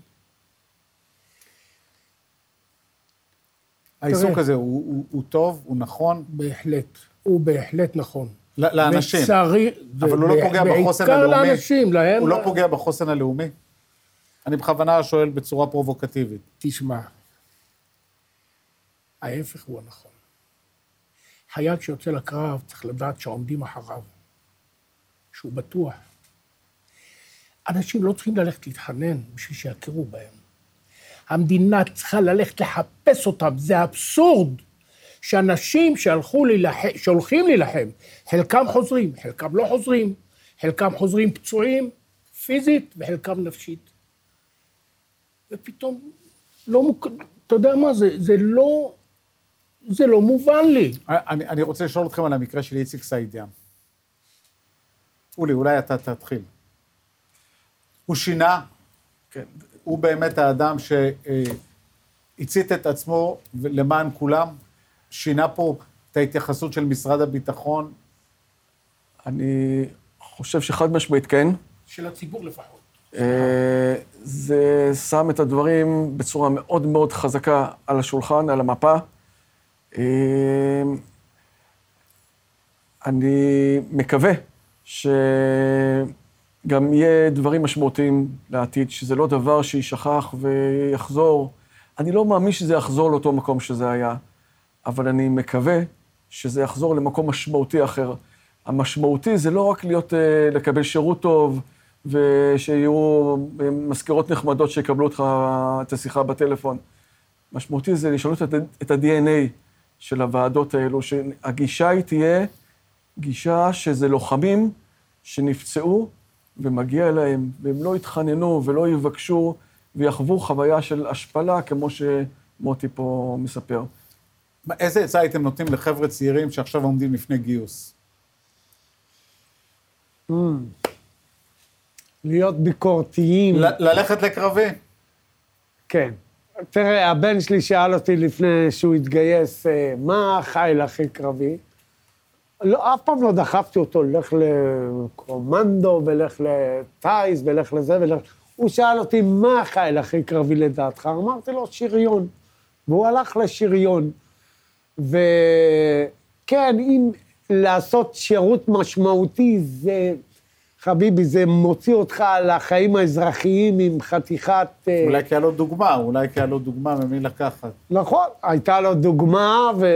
העיסוק הזה הוא, הוא, הוא טוב, הוא נכון?
בהחלט, הוא בהחלט נכון.
לאנשים.
לצערי,
אבל הוא לא פוגע בחוסן הלאומי.
בעיקר לאנשים, להם...
הוא לא פוגע בחוסן הלאומי? אני בכוונה שואל בצורה פרובוקטיבית.
תשמע, ההפך הוא הנכון. חייל שיוצא לקרב צריך לדעת שעומדים אחריו, שהוא בטוח. אנשים לא צריכים ללכת להתחנן בשביל שיכירו בהם. המדינה צריכה ללכת לחפש אותם, זה אבסורד שאנשים שהלכו להילחם, שהולכים להילחם, חלקם חוזרים, חלקם לא חוזרים, חלקם חוזרים פצועים פיזית וחלקם נפשית. ופתאום לא מוק... אתה יודע מה, זה, זה לא... זה לא מובן לי.
אני, אני רוצה לשאול אתכם על המקרה של איציק סעידיאן. אולי, אולי אתה תתחיל. הוא שינה, כן. הוא באמת האדם שהצית את עצמו למען כולם, שינה פה את ההתייחסות של משרד הביטחון.
אני חושב שחד משמעית כן.
של הציבור לפחות.
אה, זה שם את הדברים בצורה מאוד מאוד חזקה על השולחן, על המפה. אה, אני מקווה שגם יהיה דברים משמעותיים לעתיד, שזה לא דבר שיישכח ויחזור. אני לא מאמין שזה יחזור לאותו מקום שזה היה, אבל אני מקווה שזה יחזור למקום משמעותי אחר. המשמעותי זה לא רק להיות, אה, לקבל שירות טוב, ושיהיו מזכירות נחמדות שיקבלו אותך, את השיחה בטלפון. משמעותי זה לשנות את ה-DNA של הוועדות האלו, שהגישה היא תהיה גישה שזה לוחמים שנפצעו ומגיע אליהם, והם לא יתחננו ולא יבקשו ויחוו חוויה של השפלה, כמו שמוטי פה מספר.
איזה עצה הייתם נותנים לחבר'ה צעירים שעכשיו עומדים לפני גיוס?
Mm. להיות ביקורתיים.
ללכת לקרבי?
כן. תראה, הבן שלי שאל אותי לפני שהוא התגייס, אה, מה החיל הכי קרבי? לא, אף פעם לא דחפתי אותו, לך לקומנדו, ולך לטייס, ולך לזה, ולך... הוא שאל אותי, מה החיל הכי קרבי לדעתך? אמרתי לו, שריון. והוא הלך לשריון. וכן, אם לעשות שירות משמעותי זה... חביבי, זה מוציא אותך לחיים האזרחיים עם חתיכת...
אה, אולי כי היה לו דוגמה, אולי כי היה לו דוגמה ממי לקחת.
נכון, הייתה לו דוגמה, ו...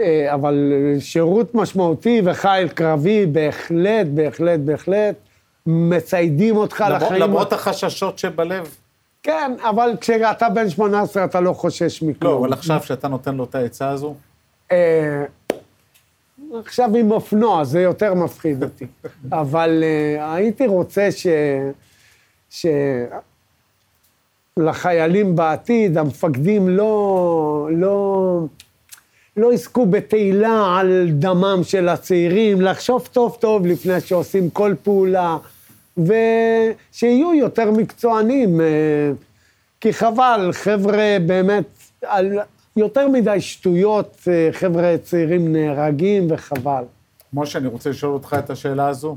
אה, אבל שירות משמעותי וחיל קרבי, בהחלט, בהחלט, בהחלט, מציידים אותך
למרות,
לחיים...
למרות החששות שבלב.
כן, אבל כשאתה בן 18 אתה לא חושש מכלום.
לא, אבל עכשיו שאתה נותן לו את העצה הזו?
אה, עכשיו עם אופנוע, זה יותר מפחיד אותי. [LAUGHS] אבל uh, הייתי רוצה ש... ש... לחיילים בעתיד, המפקדים לא, לא, לא יזכו בתהילה על דמם של הצעירים, לחשוב טוב טוב לפני שעושים כל פעולה, ושיהיו יותר מקצוענים, אה, כי חבל, חבר'ה באמת, על, יותר מדי שטויות, אה, חבר'ה צעירים נהרגים, וחבל.
משה, אני רוצה לשאול אותך את השאלה הזו.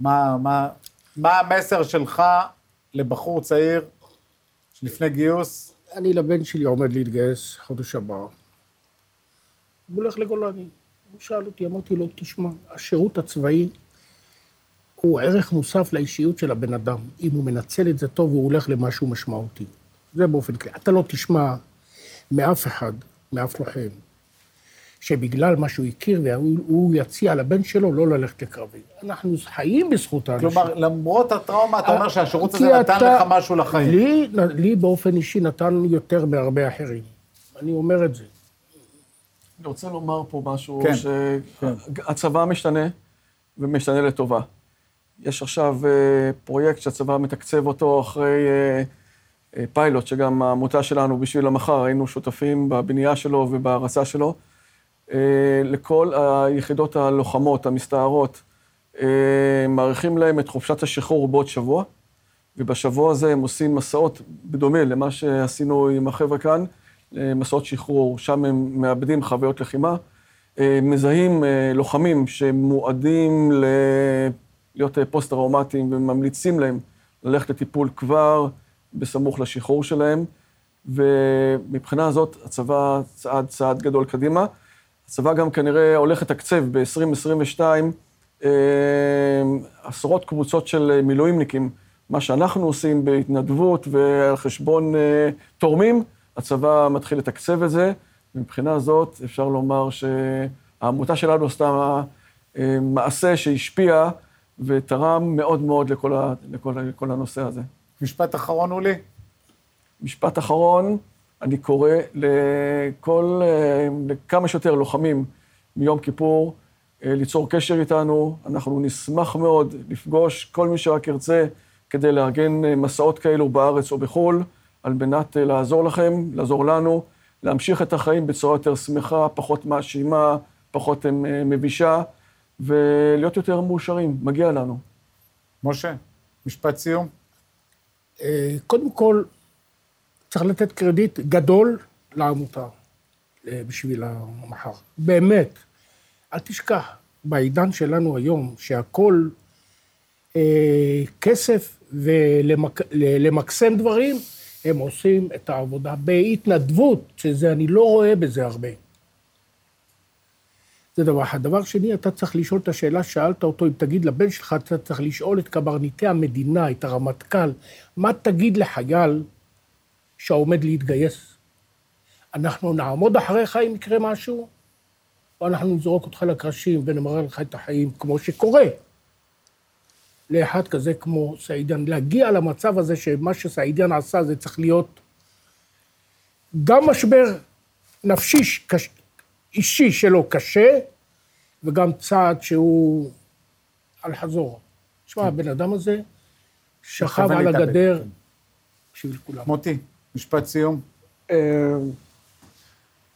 מה, מה, מה המסר שלך לבחור צעיר לפני גיוס?
אני לבן שלי עומד להתגייס חודש הבא. הוא הולך לגולני. הוא שאל אותי, אמרתי לו, תשמע, השירות הצבאי הוא ערך מוסף לאישיות של הבן אדם. אם הוא מנצל את זה טוב, הוא הולך למשהו משמעותי. זה באופן כללי. אתה לא תשמע מאף אחד, מאף לוחם, שבגלל מה שהוא הכיר, והוא יציע לבן שלו לא ללכת לקרבי. אנחנו חיים בזכות האנשים.
כלומר, למרות הטראומה, אתה אומר שהשירות הזה נתן אתה, לך משהו לחיים.
לי, לי באופן אישי נתן יותר מהרבה אחרים. אני אומר את זה.
אני רוצה לומר פה משהו, כן, שהצבא כן. משתנה, ומשתנה לטובה. יש עכשיו אה, פרויקט שהצבא מתקצב אותו אחרי אה, אה, פיילוט, שגם העמותה שלנו, בשביל המחר, היינו שותפים בבנייה שלו ובהרצה שלו, לכל היחידות הלוחמות, המסתערות, מאריכים להם את חופשת השחרור בעוד שבוע, ובשבוע הזה הם עושים מסעות, בדומה למה שעשינו עם החבר'ה כאן, מסעות שחרור, שם הם מאבדים חוויות לחימה, מזהים לוחמים שמועדים ל... להיות פוסט-טראומטיים וממליצים להם ללכת לטיפול כבר, בסמוך לשחרור שלהם, ומבחינה הזאת הצבא צעד צעד גדול קדימה. הצבא גם כנראה הולך לתקצב ב-2022 אה, עשרות קבוצות של מילואימניקים. מה שאנחנו עושים בהתנדבות ועל חשבון אה, תורמים, הצבא מתחיל לתקצב את זה. מבחינה זאת, אפשר לומר שהעמותה שלנו עשתה אה, מעשה שהשפיע ותרם מאוד מאוד לכל, ה, לכל, לכל הנושא הזה.
משפט אחרון, אולי.
משפט אחרון, אני קורא לכל, אה, לכמה שיותר לוחמים מיום כיפור, אה, ליצור קשר איתנו. אנחנו נשמח מאוד לפגוש כל מי שרק ירצה כדי לארגן מסעות כאלו בארץ או בחו"ל, על מנת לעזור לכם, לעזור לנו, להמשיך את החיים בצורה יותר שמחה, פחות מאשימה, פחות מבישה, ולהיות יותר מאושרים. מגיע לנו.
משה, משפט סיום.
קודם כל, צריך לתת קרדיט גדול לעמותה בשביל המחר. באמת. אל תשכח, בעידן שלנו היום, שהכל אה, כסף ולמקסם דברים, הם עושים את העבודה בהתנדבות, שזה, אני לא רואה בזה הרבה. זה דבר אחד. דבר שני, אתה צריך לשאול את השאלה ששאלת אותו, אם תגיד לבן שלך, אתה צריך לשאול את קברניטי המדינה, את הרמטכ"ל, מה תגיד לחייל שעומד להתגייס? אנחנו נעמוד אחריך אם יקרה משהו, או אנחנו נזרוק אותך לקרשים ונמרר לך את החיים, כמו שקורה לאחד כזה כמו סעידיאן. להגיע למצב הזה שמה שסעידיאן עשה זה צריך להיות גם משבר נפשי קש... אישי שלו קשה, וגם צעד שהוא על חזור. תשמע, כן. הבן אדם הזה שכב על הגדר בשביל כולם.
מוטי, משפט סיום.
אה,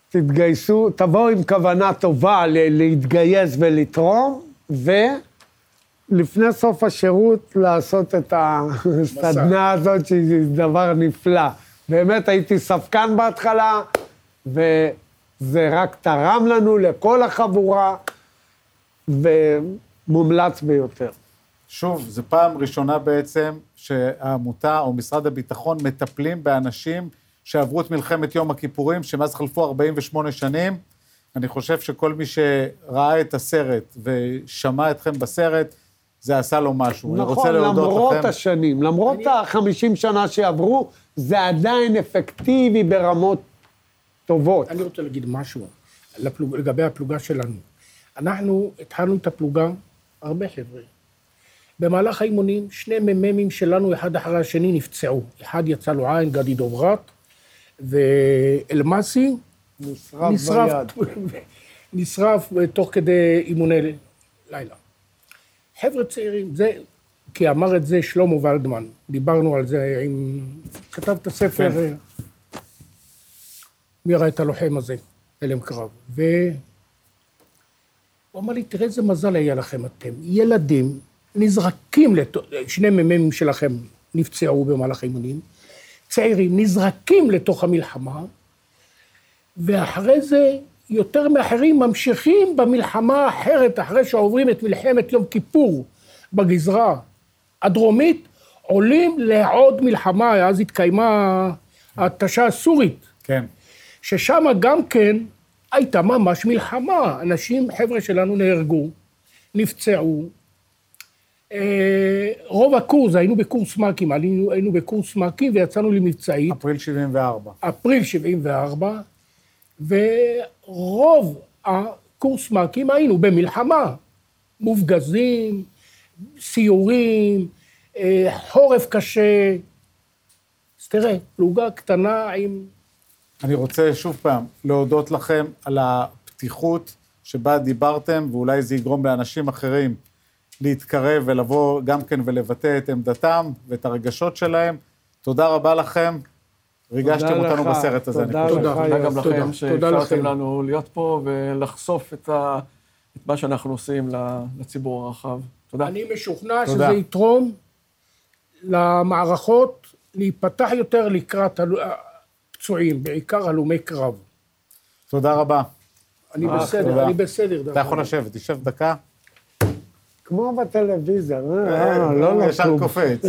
תתגייסו, תבואו עם כוונה טובה להתגייס ולתרום, ולפני סוף השירות לעשות את הסדנה הזאת, שהיא דבר נפלא. באמת הייתי ספקן בהתחלה, וזה רק תרם לנו, לכל החבורה, ומומלץ ביותר.
שוב, זו פעם ראשונה בעצם שהעמותה או משרד הביטחון מטפלים באנשים שעברו את מלחמת יום הכיפורים, שמאז חלפו 48 שנים. אני חושב שכל מי שראה את הסרט ושמע אתכם בסרט, זה עשה לו משהו.
נכון, למרות לכם... השנים, למרות אני... ה-50 שנה שעברו, זה עדיין אפקטיבי ברמות טובות.
אני רוצה להגיד משהו לפלוג... לגבי הפלוגה שלנו. אנחנו התחלנו את הפלוגה, הרבה חבר'ה. במהלך האימונים, שני מ"מים שלנו, אחד אחרי השני, נפצעו. אחד יצא לו עין, גדי דוברת, ואלמסי
נשרף, נשרף ביד. [LAUGHS]
נשרף תוך כדי אימוני לילה. חבר'ה צעירים, זה, כי אמר את זה שלמה ולדמן, דיברנו על זה עם... כתב את הספר, כן. מי ראה את הלוחם הזה, הלם קרב. והוא אמר לי, תראה איזה מזל היה לכם אתם. ילדים נזרקים, לת... שני מ"מים שלכם נפצעו במהלך האימונים, צעירים נזרקים לתוך המלחמה, ואחרי זה יותר מאחרים ממשיכים במלחמה האחרת, אחרי שעוברים את מלחמת יום כיפור בגזרה הדרומית, עולים לעוד מלחמה, אז התקיימה ההתשה הסורית.
כן.
ששם גם כן הייתה ממש מלחמה. אנשים, חבר'ה שלנו נהרגו, נפצעו, אה, רוב הקורס, היינו בקורס מ"כים, היינו, היינו בקורס מ"כים ויצאנו למבצעית.
אפריל 74.
אפריל 74, ורוב הקורס מ"כים היינו במלחמה. מופגזים, סיורים, אה, חורף קשה. אז תראה, פלוגה קטנה עם...
אני רוצה שוב פעם להודות לכם על הפתיחות שבה דיברתם, ואולי זה יגרום לאנשים אחרים להתקרב ולבוא גם כן ולבטא את עמדתם ואת הרגשות שלהם. תודה רבה לכם. ריגשתם אותנו לך, בסרט הזה.
תודה לך, תודה גם לכם שאפשרתם לנו להיות פה ולחשוף את, ה... את מה שאנחנו עושים לציבור הרחב. תודה.
אני משוכנע תודה. שזה יתרום למערכות להיפתח יותר לקראת הפצועים, בעיקר הלומי קרב.
תודה רבה.
אני בסדר, אני בסדר.
אתה יכול לשבת, תשב דקה.
כמו בטלוויזיה, אה, לא, לא,
ישר קופץ.